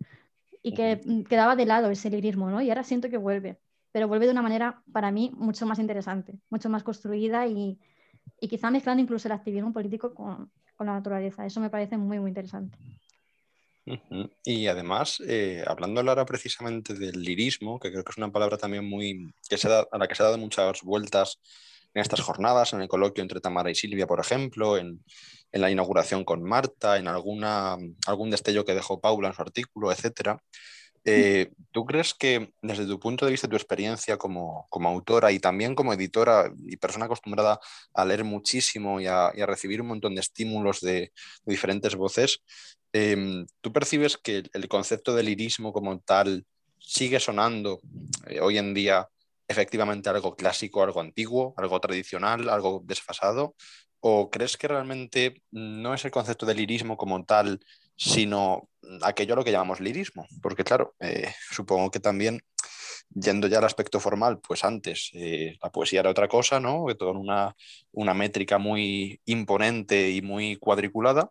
y que quedaba de lado ese lirismo, ¿no? Y ahora siento que vuelve, pero vuelve de una manera para mí mucho más interesante, mucho más construida y, y quizá mezclando incluso el activismo político con, con la naturaleza. Eso me parece muy, muy interesante. Y además, eh, hablando ahora precisamente del lirismo, que creo que es una palabra también muy que se da, a la que se ha dado muchas vueltas en estas jornadas, en el coloquio entre Tamara y Silvia, por ejemplo, en, en la inauguración con Marta, en alguna, algún destello que dejó Paula en su artículo, etcétera. Eh, ¿Tú crees que desde tu punto de vista, tu experiencia como, como autora y también como editora y persona acostumbrada a leer muchísimo y a, recibir un montón de estímulos de, diferentes voces, eh, ¿tú percibes que el, concepto del lirismo como tal sigue sonando eh, hoy en día efectivamente algo clásico, algo antiguo, algo tradicional, algo desfasado? ¿O crees que realmente no es el concepto de lirismo como tal, sino aquello lo que llamamos lirismo? Porque claro, eh, supongo que también, yendo ya al aspecto formal, pues antes eh, la poesía era otra cosa, ¿no? Que con una, una métrica muy imponente y muy cuadriculada.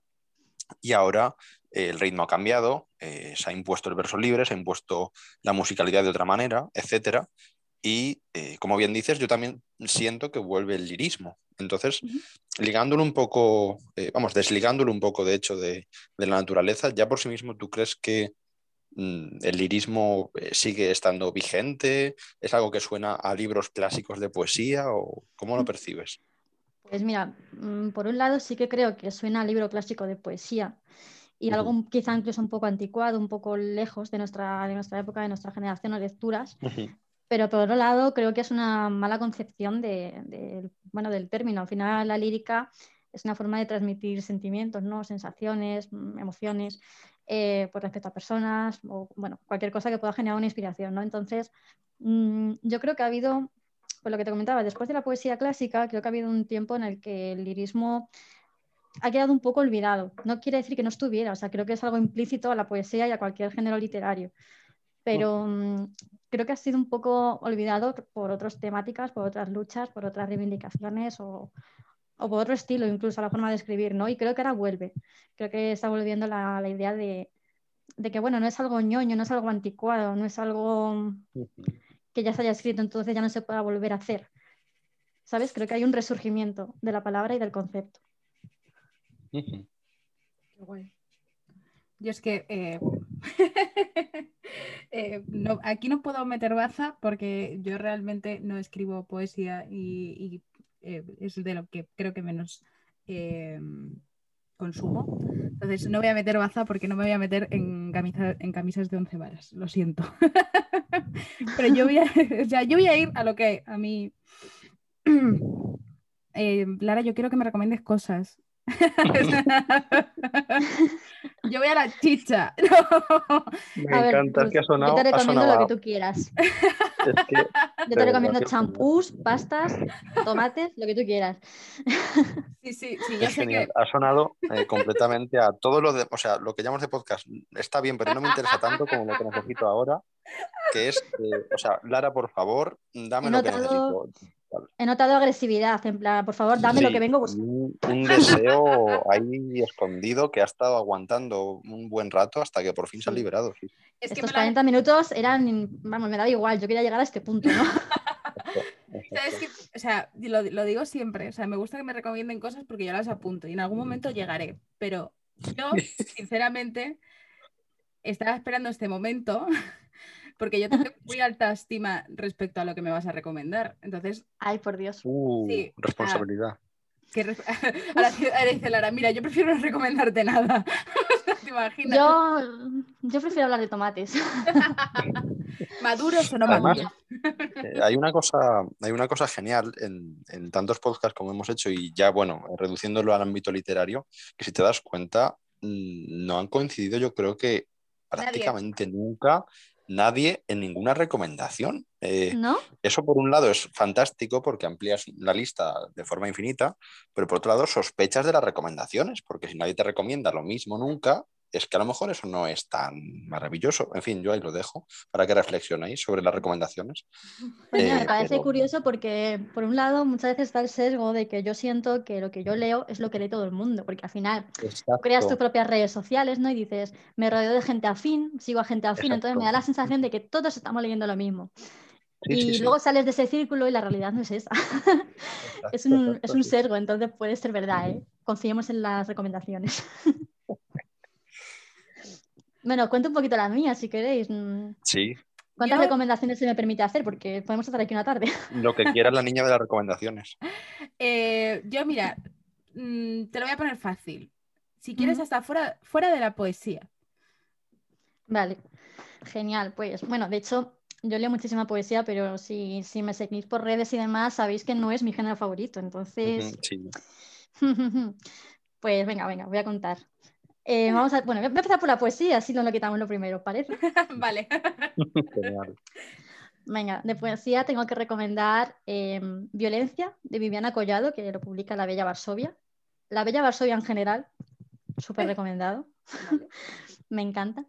Y ahora eh, el ritmo ha cambiado, se ha impuesto el verso libre, se ha impuesto la musicalidad de otra manera, etcétera. Y eh, como bien dices, yo también siento que vuelve el lirismo. Entonces, ligándolo un poco, eh, vamos, desligándolo un poco de hecho de, de la naturaleza, ya por sí mismo, ¿tú crees que mm, el lirismo eh, sigue estando vigente? ¿Es algo que suena a libros clásicos de poesía o cómo lo percibes? Pues mira, mm, por un lado sí que creo que suena a libro clásico de poesía y algo quizá incluso un poco anticuado, un poco lejos de nuestra, de nuestra época, de nuestra generación de lecturas. Pero por otro lado creo que es una mala concepción de, bueno, del término. Al final la lírica es una forma de transmitir sentimientos, ¿no? sensaciones, mm, emociones, eh, por respecto a personas o bueno, cualquier cosa que pueda generar una inspiración. ¿no? Entonces, mm, yo creo que ha habido, por lo que te comentaba, después de la poesía clásica, creo que ha habido un tiempo en el que el lirismo ha quedado un poco olvidado. No quiere decir que no estuviera, o sea, creo que es algo implícito a la poesía y a cualquier género literario. Pero mm, creo que ha sido un poco olvidado por otras temáticas, por otras luchas, por otras reivindicaciones o, o por otro estilo, incluso la forma de escribir, ¿no? Y creo que ahora vuelve. Creo que está volviendo la, la idea de, de, que, bueno, no es algo ñoño, no es algo anticuado, no es algo que ya se haya escrito, entonces ya no se pueda volver a hacer. ¿Sabes? Creo que hay un resurgimiento de la palabra y del concepto. Qué guay. Yo es que eh, (laughs) eh, no, aquí no puedo meter baza porque yo realmente no escribo poesía y eh, es de lo que creo que menos eh, consumo. Entonces no voy a meter baza porque no me voy a meter en, en camisas de once varas, lo siento. (laughs) Pero yo voy, a, (laughs) yo voy a ir a lo que a mí... (clears throat) Eh, Lara, yo quiero que me recomiendes cosas. (laughs) Yo voy a la chicha. (laughs) Me encanta, es que ha sonado. Yo te recomiendo lo que tú quieras. (laughs) yo te recomiendo champús, pastas, tomates, lo que tú quieras. Sí, sí, sí, yo sé que... Ha sonado eh, completamente a todo lo de. O sea, lo que llamamos de podcast está bien, pero no me interesa tanto como lo que necesito ahora. Que es, o sea, Lara, por favor, dame lo que necesito. He notado agresividad, en plan, por favor, dame lo que vengo buscando. Un, deseo ahí escondido que ha estado aguantando un buen rato hasta que por fin se ha liberado. Estos 40 minutos eran, vamos, me da igual, yo quería llegar a este punto, ¿no? (laughs) o sea, lo, lo, digo siempre, o sea, me gusta que me recomienden cosas porque yo las apunto y en algún momento llegaré, pero yo, (laughs) sinceramente, estaba esperando este momento porque yo tengo (laughs) muy alta estima respecto a lo que me vas a recomendar. Entonces. Ay, por Dios. Uh, responsabilidad. (laughs) ahora, dice Lara, mira, yo prefiero no recomendarte nada. (laughs) ¿Te imaginas? Yo, yo prefiero hablar de tomates. ¿Maduros o no maduros? Eh, hay, una cosa, hay una cosa genial en, en, tantos podcasts como hemos hecho y ya, bueno, reduciéndolo al ámbito literario, que si te das cuenta, no han coincidido yo creo que prácticamente nunca nadie en ninguna recomendación. Eh, ¿No? Eso por un lado es fantástico porque amplías la lista de forma infinita, pero por otro lado sospechas de las recomendaciones, porque si nadie te recomienda lo mismo nunca, es que a lo mejor eso no es tan maravilloso. En fin, yo ahí lo dejo para que reflexionéis sobre las recomendaciones. Pues me eh, parece curioso porque, por un lado, muchas veces está el sesgo de que yo siento que lo que yo leo es lo que lee todo el mundo, porque al final creas tus propias redes sociales, ¿no? Y dices, me rodeo de gente afín, sigo a gente afín, entonces me da la sensación de que todos estamos leyendo lo mismo. y luego sales de ese círculo y la realidad no es esa. (laughs) es, un, es un sesgo, entonces puede ser verdad, ¿eh? Confiemos en las recomendaciones. (laughs) Bueno, cuento un poquito las mías si queréis. Mm. Sí. ¿Cuántas recomendaciones se me permite hacer? Porque podemos estar aquí una tarde. Lo que quiera la (laughs) niña de las recomendaciones. Eh, yo, mira, mm, te lo voy a poner fácil. Si quieres, hasta fuera, fuera de la poesía. Vale, genial. Pues bueno, de hecho, yo leo muchísima poesía, pero si, si me seguís por redes y demás, sabéis que no es mi género favorito. Entonces, sí. (laughs) pues venga, venga, voy a contar. Eh, vamos a, bueno, voy a empezar por la poesía, así no lo quitamos lo primero, ¿parece? vale. (laughs) Venga, de poesía tengo que recomendar em, Violencia de Viviana Collado, que lo publica La Bella Varsovia. La Bella Varsovia en general, súper recomendado. (laughs) Me encanta.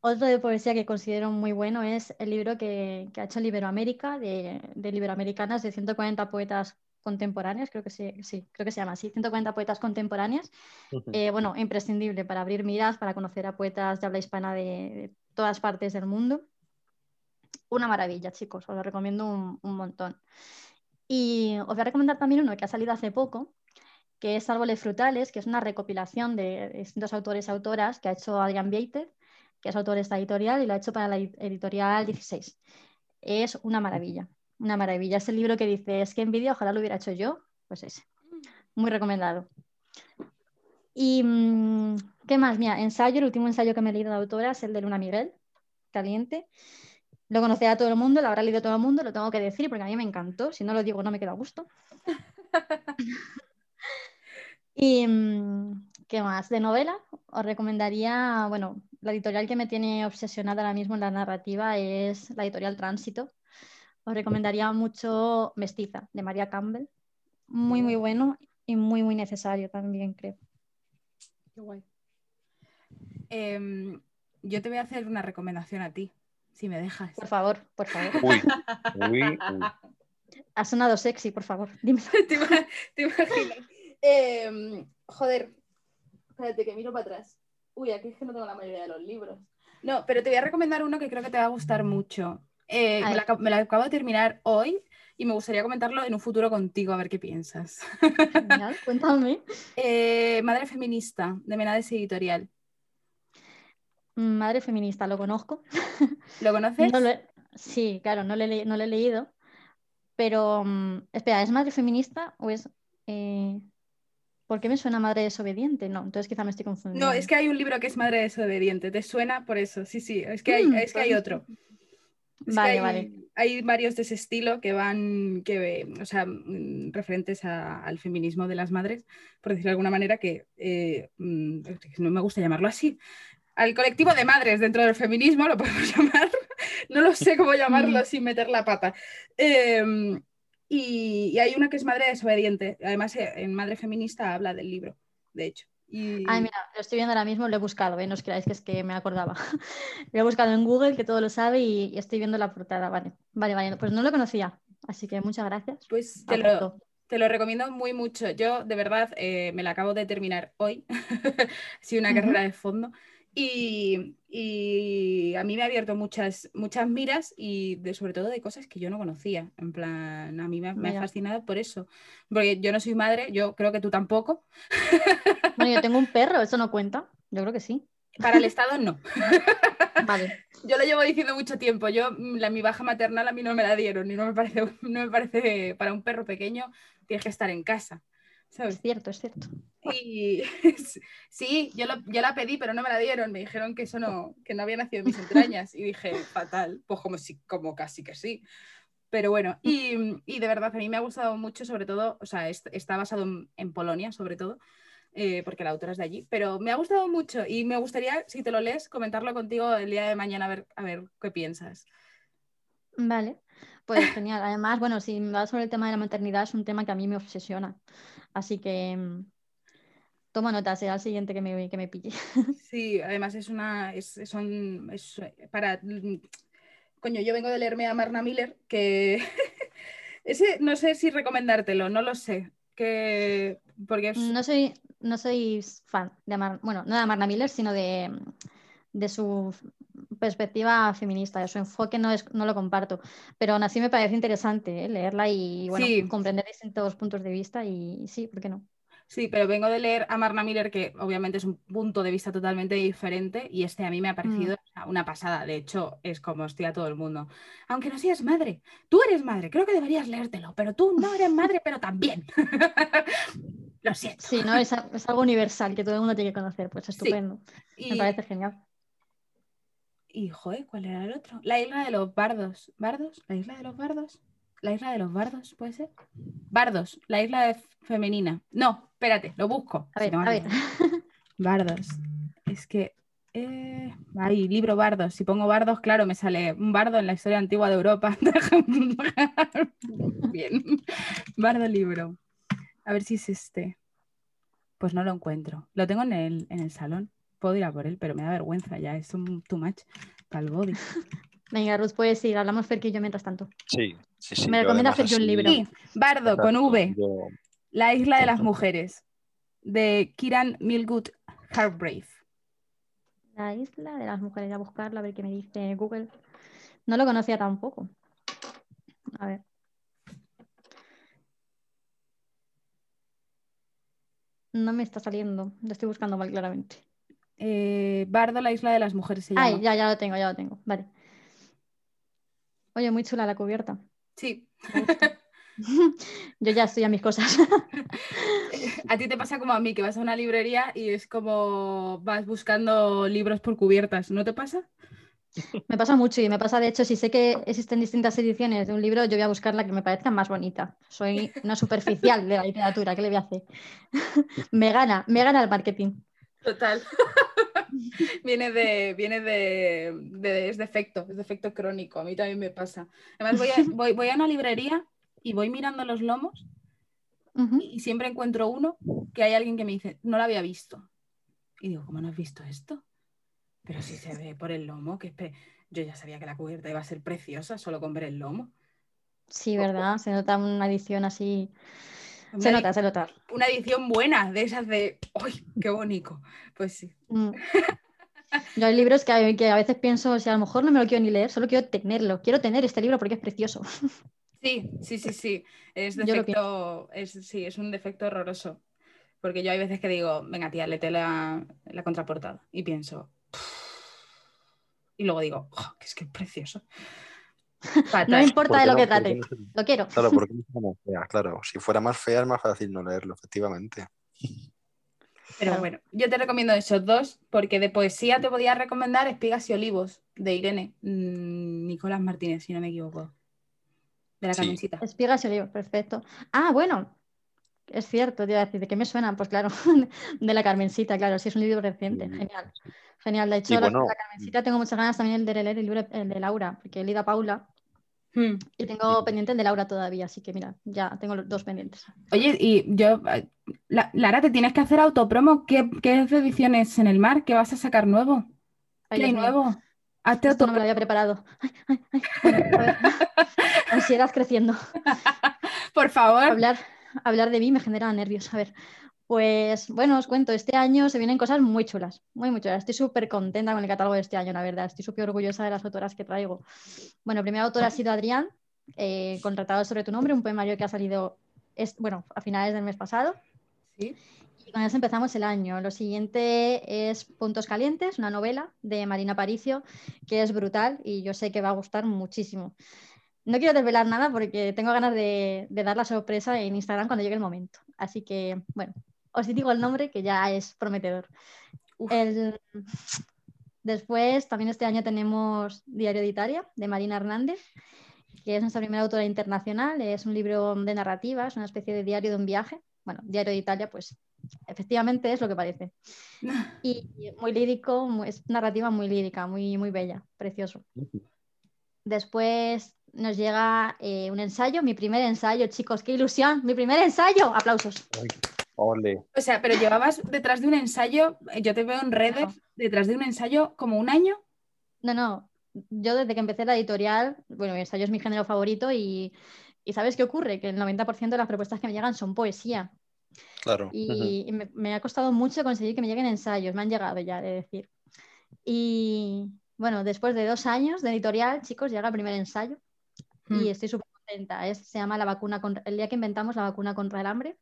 Otro de poesía que considero muy bueno es el libro que, ha hecho Liberoamérica, de, de Liberoamericanas, de 140 poetas contemporáneas, creo que sí, sí, creo que se llama así, 140 poetas contemporáneas. Eh, bueno, imprescindible para abrir miras, para conocer a poetas de habla hispana de, todas partes del mundo. Una maravilla, chicos, os lo recomiendo un, montón. Y os voy a recomendar también uno que ha salido hace poco, que es Árboles Frutales, que es una recopilación de distintos autores y autoras que ha hecho Adrian Beiter, que es autor de esta editorial y lo ha hecho para la editorial 16. Es una maravilla una maravilla. Ese libro que dice, es que envidia, ojalá lo hubiera hecho yo, pues ese. Muy recomendado. ¿Y mm, qué más? Mira, ensayo, el último ensayo que me he leído de autora es el de Luna Miguel, Caliente. Lo conocerá todo el mundo, lo habrá leído todo el mundo, lo tengo que decir porque a mí me encantó. Si no lo digo, no me queda a gusto. (laughs) y mm, ¿qué más? De novela, os recomendaría, bueno, la editorial que me tiene obsesionada ahora mismo en la narrativa es la editorial Tránsito. Os recomendaría mucho Mestiza, de María Campbell. Muy, muy bueno y muy, muy necesario también, creo. Qué guay. Em, yo te voy a hacer una recomendación a ti, si me dejas. Por favor, por favor. Uy, uy, uy. Ha sonado sexy, por favor. Dime. (laughs) ¿Te, ima- te imaginas? Em, joder, espérate que miro para atrás. Uy, aquí es que no tengo la mayoría de los libros. No, pero te voy a recomendar uno que creo que te va a gustar mucho. Eh, me, la, acabo- me la acabo de terminar hoy y me gustaría comentarlo en un futuro contigo, a ver qué piensas. (laughs) Genial, cuéntame. Eh, Madre Feminista, de Menades Editorial. Madre feminista, lo conozco. (laughs) ¿Lo conoces? No lo he- Sí, claro, no lo he, le- no lo he leído. Pero, mm, espera, ¿es madre feminista o es... eh, ¿Por qué me suena madre desobediente? No, entonces quizá me estoy confundiendo. No, es que hay un libro que es Madre desobediente. ¿Te suena por eso? Sí, sí, es que hay, Mm, es que hay pues- otro. Es que Vale, hay, vale. hay varios de ese estilo que van, que, o sea, mm, referentes a- al feminismo de las madres, por decirlo de alguna manera, que eh, mm, no me gusta llamarlo así. Al colectivo de madres dentro del feminismo lo (laughs) podemos llamar. No lo sé cómo llamarlo Mm. sin meter la pata. Em, y, y hay una que es madre desobediente. Además, eh, en Madre Feminista habla del libro, de hecho. Y... Ay, mira, lo estoy viendo ahora mismo, lo he buscado, ¿eh? no os creáis que es que me acordaba. (laughs) lo he buscado en Google, que todo lo sabe, y, estoy viendo la portada. Vale, vale, vale. Pues no lo conocía, así que muchas gracias. Pues te lo. Te lo recomiendo muy mucho. Yo, de verdad, eh, me la acabo de terminar hoy. (laughs) ha sido una carrera de fondo. Y, y a mí me ha abierto muchas, muchas miras y de, sobre todo de cosas que yo no conocía. En plan, a mí me, ha- me ha fascinado por eso. Porque yo no soy madre, yo creo que tú tampoco. Bueno, yo tengo un (laughs) perro, ¿eso no cuenta? Yo creo que sí. Para el Estado no. (laughs) Vale, (laughs) Yo lo llevo diciendo mucho tiempo. Yo, mm, la, mi baja maternal a mí no me la dieron y no me parece, no me parece para un perro pequeño tienes que estar en casa. ¿sabes? es cierto, es cierto. Y (laughs) sí, yo, lo- la pedí, pero no me la dieron. Me dijeron que eso no, que no había nacido en mis entrañas. Y dije, fatal, pues como, si, como casi que sí. Pero bueno, y, de verdad a mí me ha gustado mucho, sobre todo, o sea, est- está basado en, Polonia, sobre todo, eh, porque la autora es de allí, pero me ha gustado mucho y me gustaría, si te lo lees, comentarlo contigo el día de mañana, a ver, a ver qué piensas. Vale, pues genial. Además, bueno, si va sobre el tema de la maternidad, es un tema que a mí me obsesiona. Así que mm, toma nota, será el siguiente que me, que me pille. (laughs) Sí, además es una. Es, son, es para. Coño, yo vengo de leerme a Marna Miller, que. (laughs) Ese no sé si recomendártelo, no lo sé. Que. Porque es- No soy, no soy fan de Amar, bueno, no de Amarna Miller, sino de, de su perspectiva feminista, de su enfoque no, es, no lo comparto, pero aún así me parece interesante ¿eh? leerla y bueno, Sí. comprender distintos puntos de vista y sí, ¿por qué no? Sí, pero vengo de leer a Marna Miller, que obviamente es un punto de vista totalmente diferente, y este a mí me ha parecido sea, una pasada. De hecho, es como estoy a todo el mundo. Aunque no seas madre, tú eres madre, creo que deberías leértelo, pero tú no eres madre, pero también. (laughs) Lo siento. Sí, ¿no? Es, algo universal que todo el mundo tiene que conocer, pues estupendo, me Y, parece genial. y, joder, ¿cuál era el otro? La isla de los bardos. ¿Bardos? ¿La isla de los bardos? ¿La isla de los bardos, puede ser? Bardos, la isla de femenina. No, espérate, lo busco. A si ver, no a ver. Bardos. Es que. Eh, ahí, libro bardos. Si pongo bardos, claro, me sale un bardo en la historia antigua de Europa. (laughs) Bien. Bardo libro. A ver si es este. Pues no lo encuentro. Lo tengo en el, en el salón. Puedo ir a por él, pero me da vergüenza ya. Es un too much para el body. Venga, Ruth, puedes ir, hablamos Fer y yo mientras tanto. Sí, sí, sí. Me yo recomienda además hacer yo un libro. Sí, Bardo con V. yo- La isla de las mujeres. De Kiran Milgood Harbrave. La isla de las mujeres, a buscarla, a ver qué me dice Google. No lo conocía tampoco. A ver. No me está saliendo. Lo estoy buscando mal, claramente. Eh, Bardo, la isla de las mujeres se llama. Ay, ya, ya lo tengo, ya lo tengo. Vale. Oye, muy chula la cubierta. Sí. (laughs) Yo ya estoy a mis cosas. A ti te pasa como a mí, que vas a una librería y es como vas buscando libros por cubiertas, ¿no te pasa? Me pasa mucho y me pasa, de hecho, si sé que existen distintas ediciones de un libro, yo voy a buscar la que me parezca más bonita. Soy una superficial de la literatura, ¿qué le voy a hacer? (laughs) me gana, me gana el marketing. Total. (laughs) viene de, viene de, es defecto, es defecto crónico, a mí también me pasa. Además voy a, (laughs) voy, voy a una librería y voy mirando los lomos y siempre encuentro uno que hay alguien que me dice, no lo había visto. Y digo, ¿cómo no has visto esto? Pero si se ve por el lomo, que yo ya sabía que la cubierta iba a ser preciosa solo con ver el lomo. Sí, ¿verdad? Se nota una edición así. Se nota, se nota. Una edición buena, de esas de, ¡ay, qué bonito! Pues sí. Mm. Yo hay libros que, que, a veces pienso, si a lo mejor no me lo quiero ni leer, solo quiero tenerlo. Quiero tener este libro porque es precioso. Sí, sí, sí, sí. Es defecto, es, sí, es un defecto horroroso. Porque yo hay veces que digo, venga tía, lete la, la contraportada. Y pienso, y luego digo, oh, que es que es precioso. No importa de lo que trate, lo quiero. Claro, porque (laughs) no fea, claro. Si fuera más fea es más fácil no leerlo, efectivamente. Pero bueno, yo te recomiendo esos dos, porque de poesía te podía recomendar Espigas y Olivos, de Irene mm, Nicolás Martínez, si no me equivoco. De la sí. Espigas y Olivos, perfecto. Ah, bueno, es cierto, te iba a decir, ¿de qué me suenan? Pues claro, (laughs) de la Carmencita, claro, sí es un libro reciente, genial. Genial, de hecho, la, Carmencita tengo muchas ganas también de leer el libro de Laura, porque he leído a Paula hmm. y tengo pendiente el de Laura todavía, así que mira, ya tengo los dos pendientes. Oye, y yo, Lara, te tienes que hacer autopromo, ¿qué, qué ediciones en el mar? ¿Qué vas a sacar nuevo? ¿Qué hay nuevo? Hazte Esto no me lo había preparado. Ay, ay, ay. Ansiedad (laughs) creciendo. Por favor. Hablar, hablar de mí me genera nervios. A ver, pues bueno, os cuento, este año se vienen cosas muy chulas, muy, muy chulas. Estoy súper contenta con el catálogo de este año, la verdad. Estoy súper orgullosa de las autoras que traigo. Bueno, el primer autor ha sido Adrián, eh, contratado sobre tu nombre, un poemario que ha salido, bueno, a finales del mes pasado. Sí. Y con eso empezamos el año. Lo siguiente es Puntos Calientes, una novela de Marina Paricio, que es brutal y yo sé que va a gustar muchísimo. No quiero desvelar nada porque tengo ganas de, dar la sorpresa en Instagram cuando llegue el momento. Así que, bueno, os digo el nombre que ya es prometedor. Después, también este año tenemos Diario de Italia, de Marina Hernández, que es nuestra primera autora internacional. Es un libro de narrativa, es una especie de diario de un viaje. Bueno, Diario de Italia, pues efectivamente es lo que parece. (laughs) Y muy lírico, es narrativa muy lírica, muy, muy bella, precioso. Después nos llega eh, un ensayo, mi primer ensayo, chicos, qué ilusión, mi primer ensayo, aplausos. Ole. O sea, pero llevabas detrás de un ensayo, eh, yo te veo en redes, detrás de un ensayo como un año. No, no, yo desde que empecé la editorial, bueno, mi ensayo es mi género favorito y, ¿sabes qué ocurre? Que el 90% de las propuestas que me llegan son poesía. Claro. Y, me, me, ha costado mucho conseguir que me lleguen ensayos, me han llegado ya, de decir. Y bueno, después de dos años de editorial, chicos, llega el primer ensayo y mm. estoy súper contenta. se llama la vacuna contra, el día que inventamos la vacuna contra el hambre.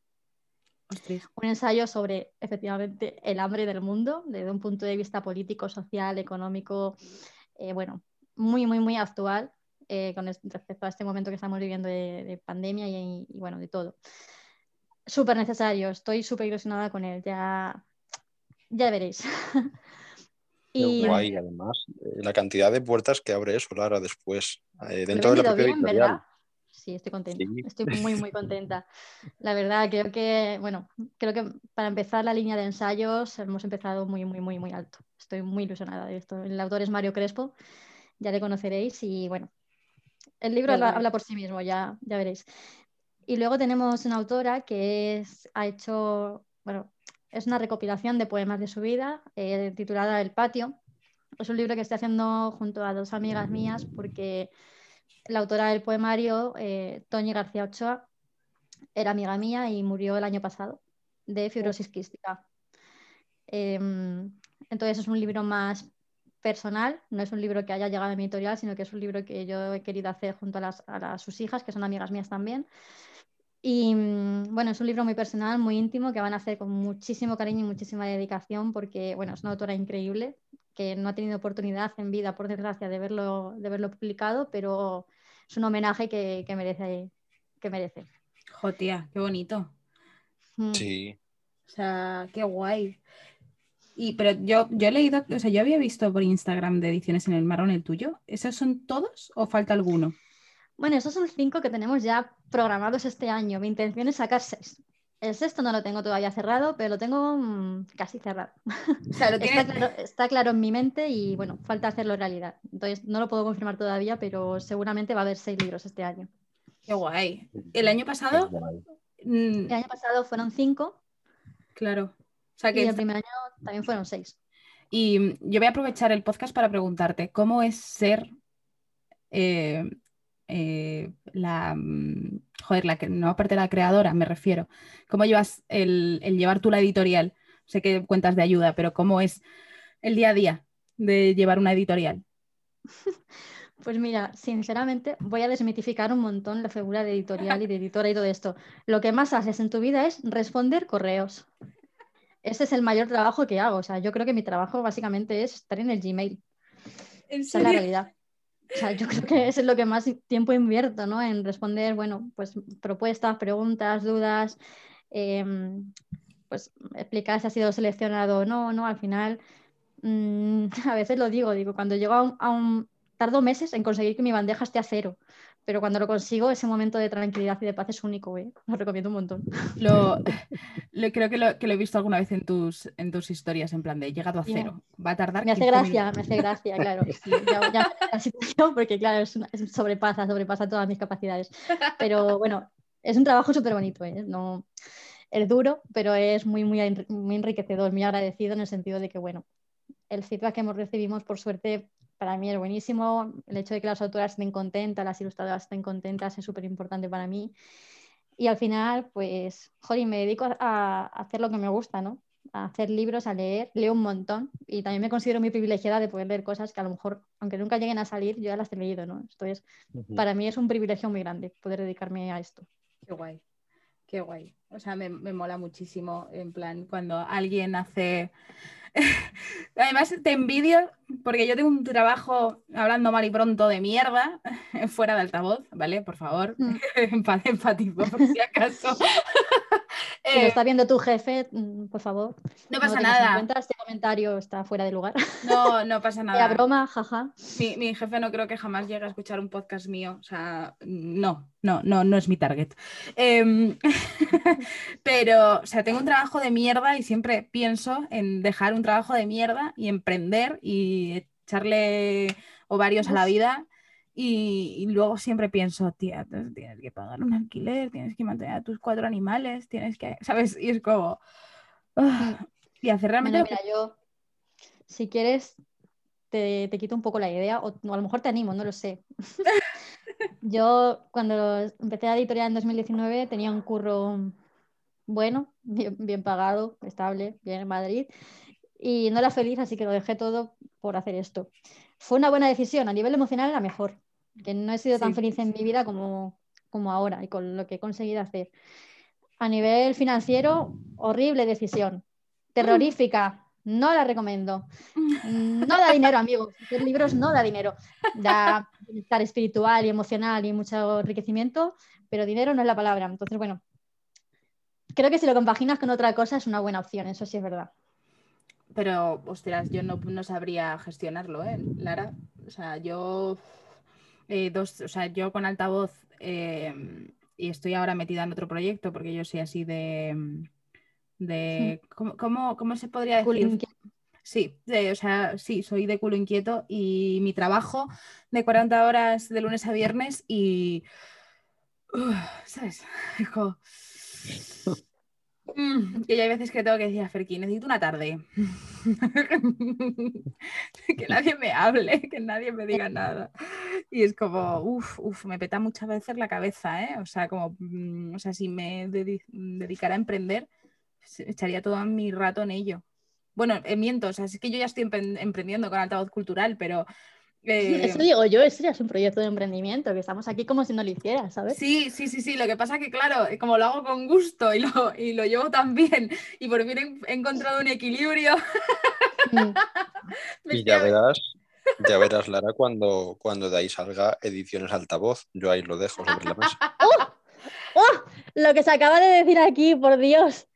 Un ensayo sobre efectivamente el hambre del mundo desde un punto de vista político, social, económico, eh, bueno, muy, muy, muy actual eh, con respecto a este momento que estamos viviendo de, pandemia y, bueno, de todo. Súper necesario, estoy súper ilusionada con él, ya, ya veréis. (laughs) y... además, eh, la cantidad de puertas que abre eso, Lara, después, eh, dentro de la propia bien, ¿verdad? Sí, estoy contenta. Estoy (laughs) muy, muy contenta. La verdad, creo que, bueno, creo que para empezar la línea de ensayos hemos empezado muy, muy, muy, muy alto. Estoy muy ilusionada de esto. El autor es Mario Crespo, ya le conoceréis y bueno, el libro habla, por sí mismo, ya, ya veréis. Y luego tenemos una autora que es, ha hecho, bueno, es una recopilación de poemas de su vida eh, titulada El patio. Es un libro que estoy haciendo junto a dos amigas mías porque la autora del poemario, eh, Toñi García Ochoa, era amiga mía y murió el año pasado de fibrosis quística. Em, entonces es un libro más personal, no es un libro que haya llegado a mi editorial, sino que es un libro que yo he querido hacer junto a, a sus hijas, que son amigas mías también. Y mm, bueno, es un libro muy personal, muy íntimo, que van a hacer con muchísimo cariño y muchísima dedicación, porque bueno, es una autora increíble, que no ha tenido oportunidad en vida, por desgracia, de verlo, de verlo publicado, pero es un homenaje que, merece. Que merece. qué bonito. Mm. Sí. O sea, qué guay. Y, pero yo, yo he leído, o sea, yo había visto por Instagram de ediciones en el marrón el tuyo. ¿Esos son todos o falta alguno? Bueno, esos son cinco que tenemos ya programados este año. Mi intención es sacar seis. El sexto no lo tengo todavía cerrado, pero lo tengo mm, casi cerrado. (laughs) está, claro, en mi mente y bueno, falta hacerlo realidad. Entonces no lo puedo confirmar todavía, pero seguramente va a haber seis libros este año. Qué guay. ¿El año pasado? Mm. El año pasado fueron cinco. Claro. y el primer año también fueron seis. Y yo voy a aprovechar el podcast para preguntarte, ¿cómo es ser eh, eh, la, mm, joder, la que no aparte de la creadora, me refiero. ¿Cómo llevas el, llevar tú la editorial? Sé que cuentas de ayuda, pero ¿cómo es el día a día de llevar una editorial? (laughs) Pues mira, sinceramente voy a desmitificar un montón la figura de editorial y de editora y todo esto. Lo que más haces en tu vida es responder correos. Ese es el mayor trabajo que hago. O sea, yo creo que mi trabajo básicamente es estar en el Gmail. Esa es la realidad. Yo (laughs) creo que eso es lo que más tiempo invierto, ¿no? En responder, bueno, pues propuestas, preguntas, dudas, em, pues explicar si ha sido seleccionado o no, ¿no? Al final, mm, (laughs) a veces lo digo, digo, cuando llego a un, a un, tardo meses en conseguir que mi bandeja esté a cero, pero cuando lo consigo, ese momento de tranquilidad y de paz es único, ¿eh? (laughs) Lo recomiendo un montón. (laughs) Lo, creo que lo, que lo, he visto alguna vez en tus, en tus historias, en plan de he llegado a cero. Va a tardar. Me hace gracia, me hace gracia, (laughs) claro. ya, la situación, porque claro, es, sobrepasa, sobrepasa todas mis capacidades. Pero bueno, es un trabajo súper bonito, ¿eh? No, es duro, pero es muy, muy, muy enriquecedor, muy agradecido en el sentido de que, bueno, el feedback que hemos recibimos, por suerte, para mí es buenísimo. El hecho de que las autoras estén contentas, las ilustradoras estén contentas es súper importante para mí. Y al final, pues, joder, me dedico a, hacer lo que me gusta, ¿no? A hacer libros, a leer, leo un montón y también me considero muy privilegiada de poder leer cosas que a lo mejor, aunque nunca lleguen a salir, yo ya las he leído, ¿no? Entonces, para mí es un privilegio muy grande poder dedicarme a esto. Qué guay, qué guay. O sea, me, me mola muchísimo, en plan, cuando alguien hace (laughs) Además, te envidio porque yo tengo un trabajo hablando mal y pronto de mierda (laughs) fuera de altavoz, ¿vale? Por favor, mm. (laughs) empatizo por si acaso. Si lo está viendo tu jefe, mm, por favor. No pasa nada. Comentario está fuera de lugar. No, no pasa (laughs) nada. La broma, jaja. Mi, mi, jefe no creo que jamás llegue a escuchar un podcast mío. O sea, no, no, no, no es mi target. Em, (laughs) pero, o sea, tengo un trabajo de mierda y siempre pienso en dejar un trabajo de mierda y emprender y echarle ovarios a la vida y, luego siempre pienso, tía, tienes que pagar un alquiler, tienes que mantener a tus cuatro animales, tienes que, ¿sabes? Y es como... Ah. Y hacer realmente... mira, yo, si quieres, te, te, quito un poco la idea, o, a lo mejor te animo, no lo sé. (laughs) yo cuando empecé a editorial en 2019 tenía un curro bueno, bien, bien pagado, estable, bien en Madrid, y no era feliz, así que lo dejé todo por hacer esto. Fue una buena decisión, a nivel emocional la mejor, que no he sido tan feliz en mi vida como, como ahora y con lo que he conseguido hacer. A nivel financiero, horrible decisión, terrorífica, no la recomiendo. (laughs) No da dinero, amigos. Hacer libros no da dinero. Da bienestar espiritual y emocional y mucho enriquecimiento, pero dinero no es la palabra. Entonces, bueno, creo que si lo compaginas con otra cosa es una buena opción, eso sí es verdad. Pero, ostras, yo no, no sabría gestionarlo, ¿eh, Lara? O sea, yo eh, dos, o sea, yo con altavoz eh, y estoy ahora metida en otro proyecto porque yo soy así de, de (laughs) ¿cómo, cómo, se podría decir? Sí, o sea, sí, soy de culo inquieto y mi trabajo de 40 horas de lunes a viernes y, ¿sabes? (laughs) Mm, que ya hay veces que tengo que decir a Ferki, necesito una tarde. (laughs) que nadie me hable, que nadie me diga nada. Y es como, uff, uff, me peta muchas veces la cabeza, ¿eh? O sea, como, mm, o sea, si me dedicara a emprender, echaría todo mi rato en ello. Bueno, eh, miento, o sea, es que yo ya estoy emprendiendo con altavoz cultural, pero eso digo yo, eso ya es un proyecto de emprendimiento, que estamos aquí como si no lo hiciera, ¿sabes? Sí, sí, sí, sí. Lo que pasa que, claro, eh, como lo hago con gusto y lo, y lo llevo tan bien y por fin he, encontrado un equilibrio. Mm. (laughs) y ya verás, ya verás, Lara, cuando, cuando de ahí salga ediciones altavoz. Yo ahí lo dejo sobre la mesa. (laughs) ¡Oh! ¡Oh! Lo que se acaba de decir aquí, por Dios.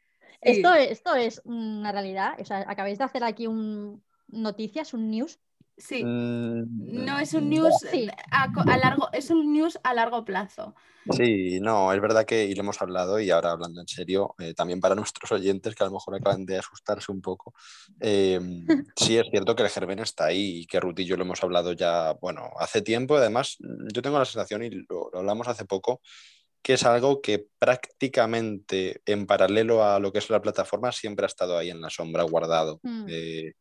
Esto, esto es una realidad. O sea, acabáis de hacer aquí un noticias, un news. Sí. Mm, no es un news a, largo, es un news a largo plazo. Sí, no, es verdad que y lo hemos hablado y ahora hablando en serio, eh, también para nuestros oyentes que a lo mejor acaban de asustarse un poco, em, (laughs) sí es cierto que el germen está ahí y que Ruth y yo lo hemos hablado ya, bueno, hace tiempo, además yo tengo la sensación y lo, hablamos hace poco, que es algo que prácticamente en paralelo a lo que es la plataforma siempre ha estado ahí en la sombra guardado. Mm. Eh,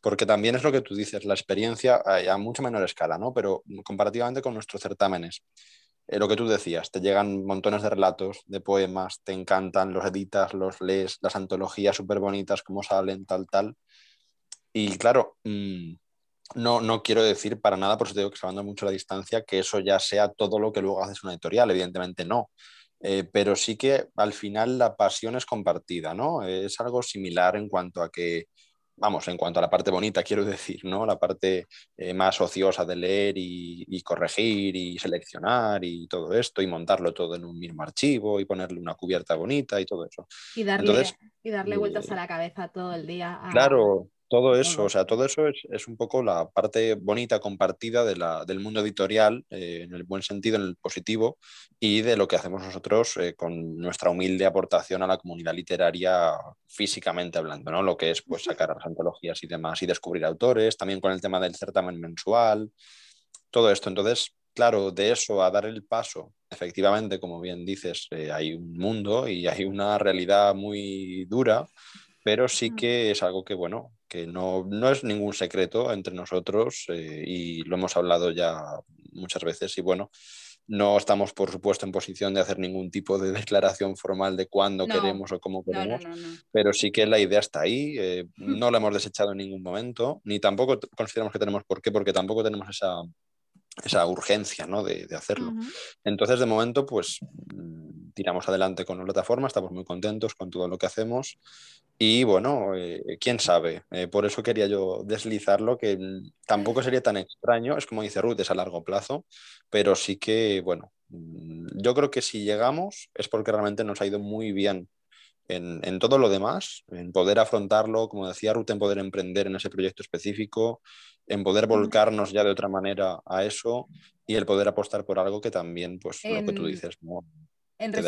porque también es lo que tú dices, la experiencia a mucho menor escala, ¿no? Pero comparativamente con nuestros certámenes, eh, lo que tú decías, te llegan montones de relatos, de poemas, te encantan, los editas, los lees, las antologías súper bonitas, cómo salen, tal, tal. Y claro, mm, no, no quiero decir para nada, por eso te digo que salvando mucho la distancia, que eso ya sea todo lo que luego haces una editorial, evidentemente no. Eh, pero sí que al final la pasión es compartida, ¿no? Es algo similar en cuanto a que vamos, en cuanto a la parte bonita, (laughs) quiero decir, ¿no? La parte eh, más ociosa de leer y, corregir y seleccionar y todo esto y montarlo todo en un mismo archivo y ponerle una cubierta bonita y todo eso. Y darle, y darle vueltas a la cabeza todo el día. Claro, todo eso, o sea, todo eso es, un poco la parte bonita compartida de la, del mundo editorial, eh, en el buen sentido, en el positivo, y de lo que hacemos nosotros eh, con nuestra humilde aportación a la comunidad literaria físicamente hablando, ¿no? Lo que es pues sacar las antologías y demás y descubrir autores, también con el tema del certamen mensual, todo esto. Entonces, claro, de eso a dar el paso, efectivamente, como bien dices, eh, hay un mundo y hay una realidad muy dura pero sí que es algo que, bueno, que no, es ningún secreto entre nosotros eh, y lo hemos hablado ya muchas veces y bueno, no estamos, por supuesto, en posición de hacer ningún tipo de (laughs) declaración formal de cuándo queremos o cómo queremos, pero sí que la idea está ahí, eh, (laughs) no la hemos desechado en ningún momento, ni tampoco consideramos que tenemos por qué, porque tampoco tenemos esa, esa urgencia ¿no? de, hacerlo. Entonces, de momento, pues mm, tiramos adelante con la plataforma, estamos muy contentos con todo lo que hacemos y bueno, eh, quién sabe. Eh, por eso quería yo deslizarlo, que tampoco sería tan extraño, es como dice Ruth, es a largo plazo, pero sí que, bueno, mm, yo creo que si llegamos es porque realmente nos ha ido muy bien en, en, todo lo demás, en poder afrontarlo, como decía Ruth, en poder emprender en ese proyecto específico, en poder volcarnos ya de otra manera a eso y el poder apostar por algo que también, pues lo que tú dices, ¿no? En te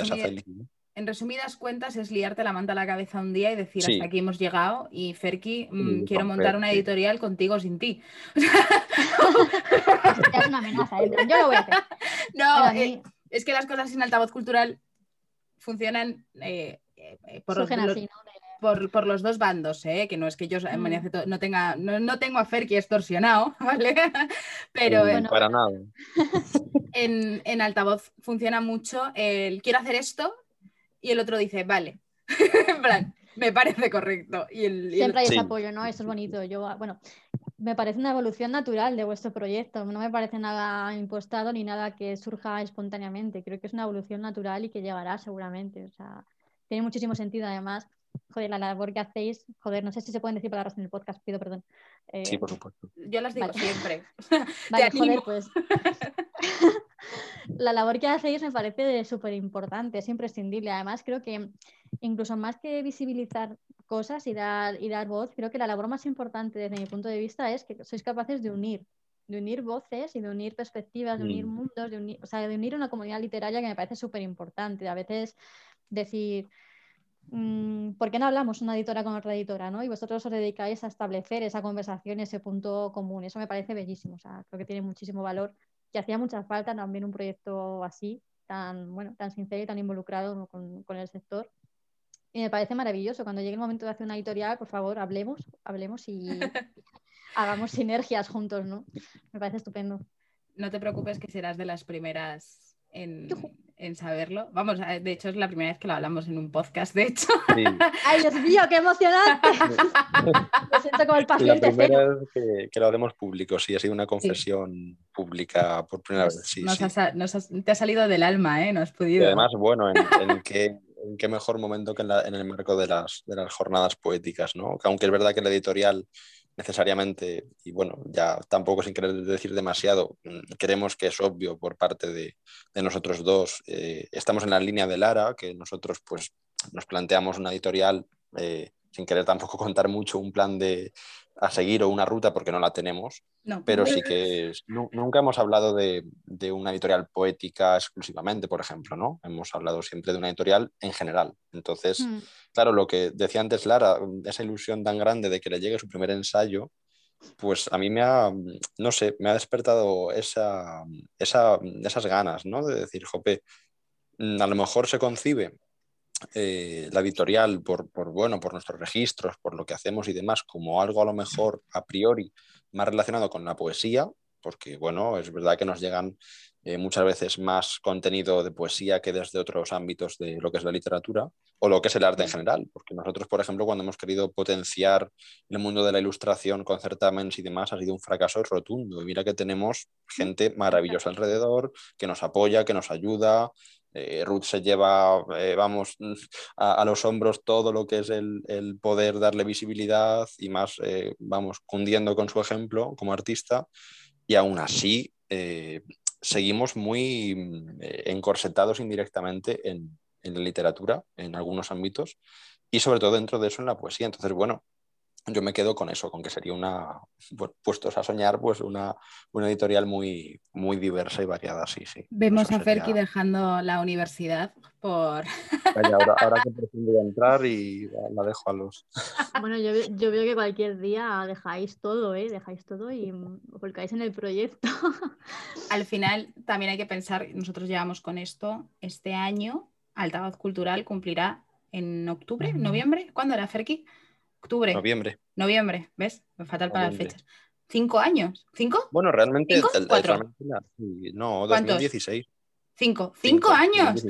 en resumidas cuentas es liarte la manta a la cabeza un día y decir hasta aquí hemos llegado y Ferki, mm, quiero montar una editorial contigo o sin ti. (laughs) es una amenaza, ¿eh? yo lo voy a hacer. (laughs) No, eh, es que las cosas sin altavoz cultural funcionan eh, por, los, por, los dos bandos, que no es que yo mm. no tenga, no, tengo a Ferki extorsionado, (laughs) ¿vale? Pero para nada. (laughs) En, en altavoz funciona mucho el quiero hacer esto y el otro dice, vale. (laughs) en plan, me parece correcto. Y el, Siempre hay ese apoyo, ¿no? Eso es bonito. Yo, bueno, me parece una evolución natural de vuestro proyecto. No me parece nada impostado ni nada que surja espontáneamente. Creo que es una evolución natural y que llegará seguramente. O sea, tiene muchísimo sentido además. Joder, la labor que hacéis, joder, no sé si se pueden decir palabras en el podcast, pido perdón. sí, por supuesto. Yo las digo siempre. (laughs) (laughs) vale, joder, pues. (laughs) la labor que hacéis me parece súper importante, es imprescindible. Además, creo que incluso más que visibilizar cosas y dar, y dar voz, creo que la labor más importante desde mi punto de vista es que sois capaces de unir, de unir voces y de unir perspectivas, de unir mm. mundos, de unir, o sea, de unir una comunidad literaria que me parece súper importante. A veces decir, mm, ¿por qué no hablamos una editora con otra editora? ¿no? Y vosotros os dedicáis a establecer esa conversación, ese punto común. Eso me parece bellísimo. O sea, creo que tiene muchísimo valor que hacía mucha falta también un proyecto así, tan, bueno, tan sincero y tan involucrado con, con, el sector. Y me parece maravilloso. Cuando llegue el momento de hacer una editorial, por favor, hablemos, hablemos y (laughs) hagamos sinergias juntos, ¿no? Me parece estupendo. No te preocupes que serás de las primeras en, en saberlo. Vamos, eh, de hecho es la primera vez que lo hablamos en un podcast, de hecho. (laughs) ¡Ay, Dios mío, qué emocionante! (laughs) Me siento como el paciente. La primera vez que, que, lo hacemos público, sí, ha sido una confesión pública por primera vez. Sí, te ha salido del alma, ¿eh? No has podido. Y además, bueno, (laughs) en, qué, en qué mejor momento que en, en el marco de las, de las jornadas poéticas, ¿no? aunque es verdad que la editorial necesariamente, y bueno, ya tampoco sin querer decir demasiado, mm, creemos que es obvio por parte de, nosotros dos. Eh, estamos en la línea de Lara, que nosotros pues nos planteamos una editorial eh, sin querer tampoco (laughs) contar mucho un plan de a seguir o una ruta porque no la tenemos, pero sí que nunca hemos hablado de, una editorial poética exclusivamente, por ejemplo, ¿no? Hemos hablado siempre de una editorial en general. Entonces, hmm. claro, lo que decía antes Lara, esa ilusión tan grande de que le llegue su primer ensayo, pues a mí me ha, no sé, me ha despertado esa, esas ganas, ¿no? De decir, jope, a lo mejor se concibe eh, la editorial por, bueno, por nuestros registros, por lo que hacemos y demás, como algo a lo mejor a priori más relacionado con la poesía, porque bueno, es verdad que nos llegan eh, muchas veces más contenido de poesía que desde otros ámbitos de lo que es la literatura o lo que es el arte en general, porque nosotros, por ejemplo, cuando hemos querido potenciar el mundo de la ilustración con certámenes y demás, ha sido un fracaso rotundo. Y mira que tenemos gente maravillosa alrededor, que nos apoya, que nos ayuda, eh, Ruth se lleva, eh, vamos, a, los hombros todo lo que es el, poder darle visibilidad y más, eh, vamos, cundiendo con su ejemplo como artista. Y aún así, seguimos muy encorsetados indirectamente en, en la literatura, en algunos ámbitos, y sobre todo dentro de eso en la poesía. Entonces, bueno, yo me quedo con eso, con que sería una, puestos a soñar, pues una, una editorial muy, muy diversa y variada, sí, sí. Vemos a Ferki dejando la universidad por... (laughs) ahora, que pretendo entrar y la dejo a los... (laughs) Bueno, yo, yo, veo que cualquier día dejáis todo, ¿eh? Dejáis todo y volcáis en el proyecto. (laughs) Al final también hay que pensar, nosotros llevamos con esto, este año, Altavoz Cultural cumplirá en octubre, noviembre, ¿cuándo era Ferki? Octubre. Noviembre. Noviembre, ¿ves? Me fatal para las fechas. ¿Cinco años? ¿Cinco? Bueno, realmente. ¿Cinco? ¿Cuatro? no, 2016. ¿Cinco? ¿Cinco, años?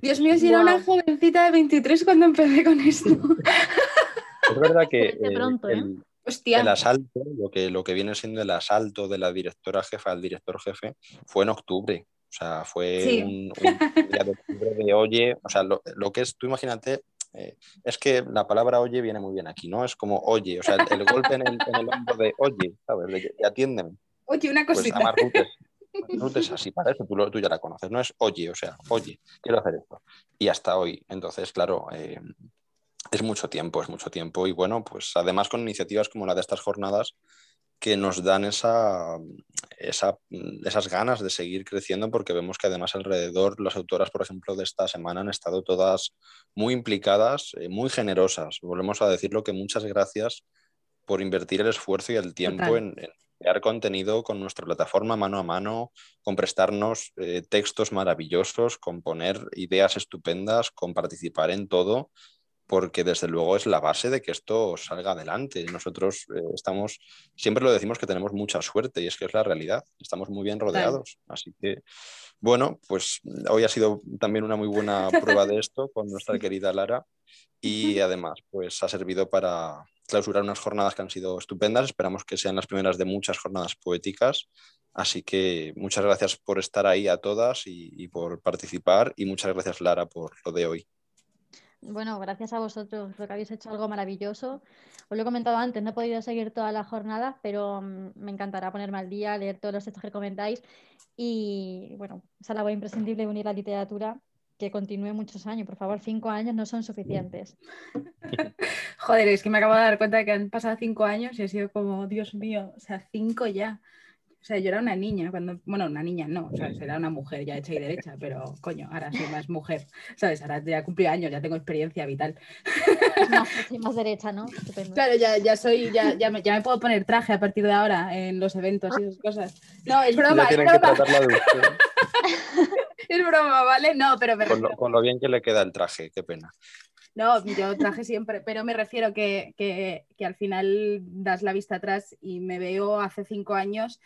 Dios mío, si era una jovencita de 23 cuando empecé con esto. (laughs) es verdad que ¿eh? el, asalto, lo que, lo que viene siendo el asalto de la directora jefa al director jefe, fue en octubre. O sea, fue un, día de octubre de oye, o sea, lo, lo, que es, tú imagínate eh, es que la palabra oye viene muy bien aquí, ¿no? Es como oye, o sea, el, golpe en el, hombro de oye, ¿sabes? atiéndeme. Oye, una pues, cosita. Pues, (laughs) es, así, para eso tú, ya la conoces, no es oye, o sea, oye, quiero hacer esto. Y hasta hoy. Entonces, claro, eh, es mucho tiempo, es mucho tiempo. Y bueno, pues además con iniciativas como la de estas jornadas, que nos dan esa, esas ganas de seguir creciendo porque vemos que además alrededor las autoras, por ejemplo, de esta semana han estado todas muy implicadas, eh, muy generosas. Volvemos a decirlo que muchas gracias por invertir el esfuerzo y el tiempo en, crear contenido con nuestra plataforma mano a mano, con prestarnos eh, textos maravillosos, con poner ideas estupendas, con participar en todo porque desde luego es la base de que esto salga adelante. Nosotros eh, estamos, siempre lo decimos que tenemos mucha suerte y es que es la realidad, estamos muy bien rodeados. Así que, bueno, pues hoy ha sido también una muy buena (laughs) prueba de esto con nuestra querida Lara y además pues ha servido para clausurar unas jornadas que han sido estupendas. Esperamos que sean las primeras de muchas jornadas poéticas. Así que muchas gracias por estar ahí a todas y por participar y muchas gracias Lara por lo de hoy. Bueno, gracias a vosotros, creo que habéis hecho algo maravilloso. Os lo he comentado antes, no he podido seguir toda la jornada, pero mm, me encantará ponerme al día, leer todos los textos que comentáis y, bueno, esa labor imprescindible unir la literatura que continúe muchos años. Por favor, cinco años no son suficientes. (laughs) Joder, es que me acabo de dar cuenta de que han pasado cinco años y he sido como, Dios mío, o sea, cinco ya. O sea, yo era una niña cuando, bueno, una niña no, o sea, era una mujer ya hecha y derecha, pero coño, ahora soy más mujer, ¿sabes? Ahora ya cumplí años, ya tengo experiencia vital. Soy más, derecha, ¿no? Claro, ya, ya soy, ya, ya, me, ya me puedo poner traje a partir de ahora en los eventos y esas cosas. No, es broma, es broma. (laughs) es broma, ¿vale? No, pero me con, lo, con lo bien que le queda el traje, qué pena. No, yo traje siempre, pero me refiero que, que, que, al final das la vista atrás y me veo hace cinco años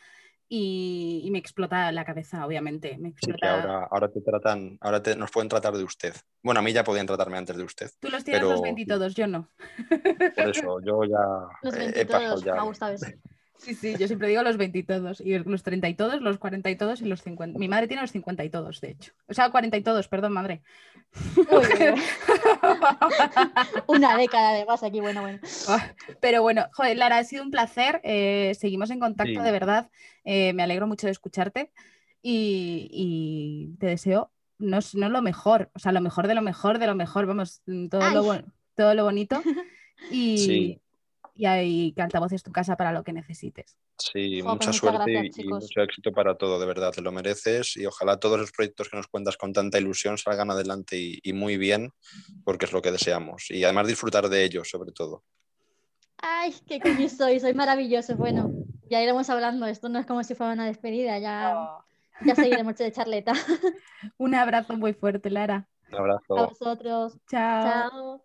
y, me explota la cabeza, obviamente. Sí, que ahora, ahora te tratan, ahora nos pueden tratar de usted. Bueno, a mí ya podían tratarme antes de usted. Tú los tienes los 20 todos, yo no. Por eso, yo ya he pasado ya. Me ha gustado eso. Sí, sí, yo siempre digo los 20 y todos, y los 30 y todos, los 40 y todos y los 50. Mi madre tiene los 50 y todos, de hecho. O sea, 40 y todos, perdón, madre. (laughs) Una década de más aquí, bueno, bueno. (laughs) Pero bueno, joder, Lara, ha sido un placer. Eh, seguimos en contacto, de verdad. Eh, me alegro mucho de escucharte y, te deseo no es no lo mejor, o sea, lo mejor de lo mejor de lo mejor, vamos, mm, todo, lo, Ay. todo lo bonito. (laughs) Y, Sí. Y hay que altavoz es tu casa para lo que necesites. Sí, pues mucha suerte y- gracias, y, chicos. mucho éxito para todo, de verdad, te lo mereces y ojalá todos los proyectos que nos cuentas con tanta ilusión salgan adelante y, y muy bien, porque es lo que deseamos. Y además disfrutar de ellos, sobre todo. Ay, qué coño soy, soy maravilloso. Bueno, ya iremos hablando. Esto no es como si fuera una despedida, ya, ya seguiremos de charleta. (laughs) Un abrazo muy fuerte, Lara. Un abrazo. A vosotros. Chao. Chao.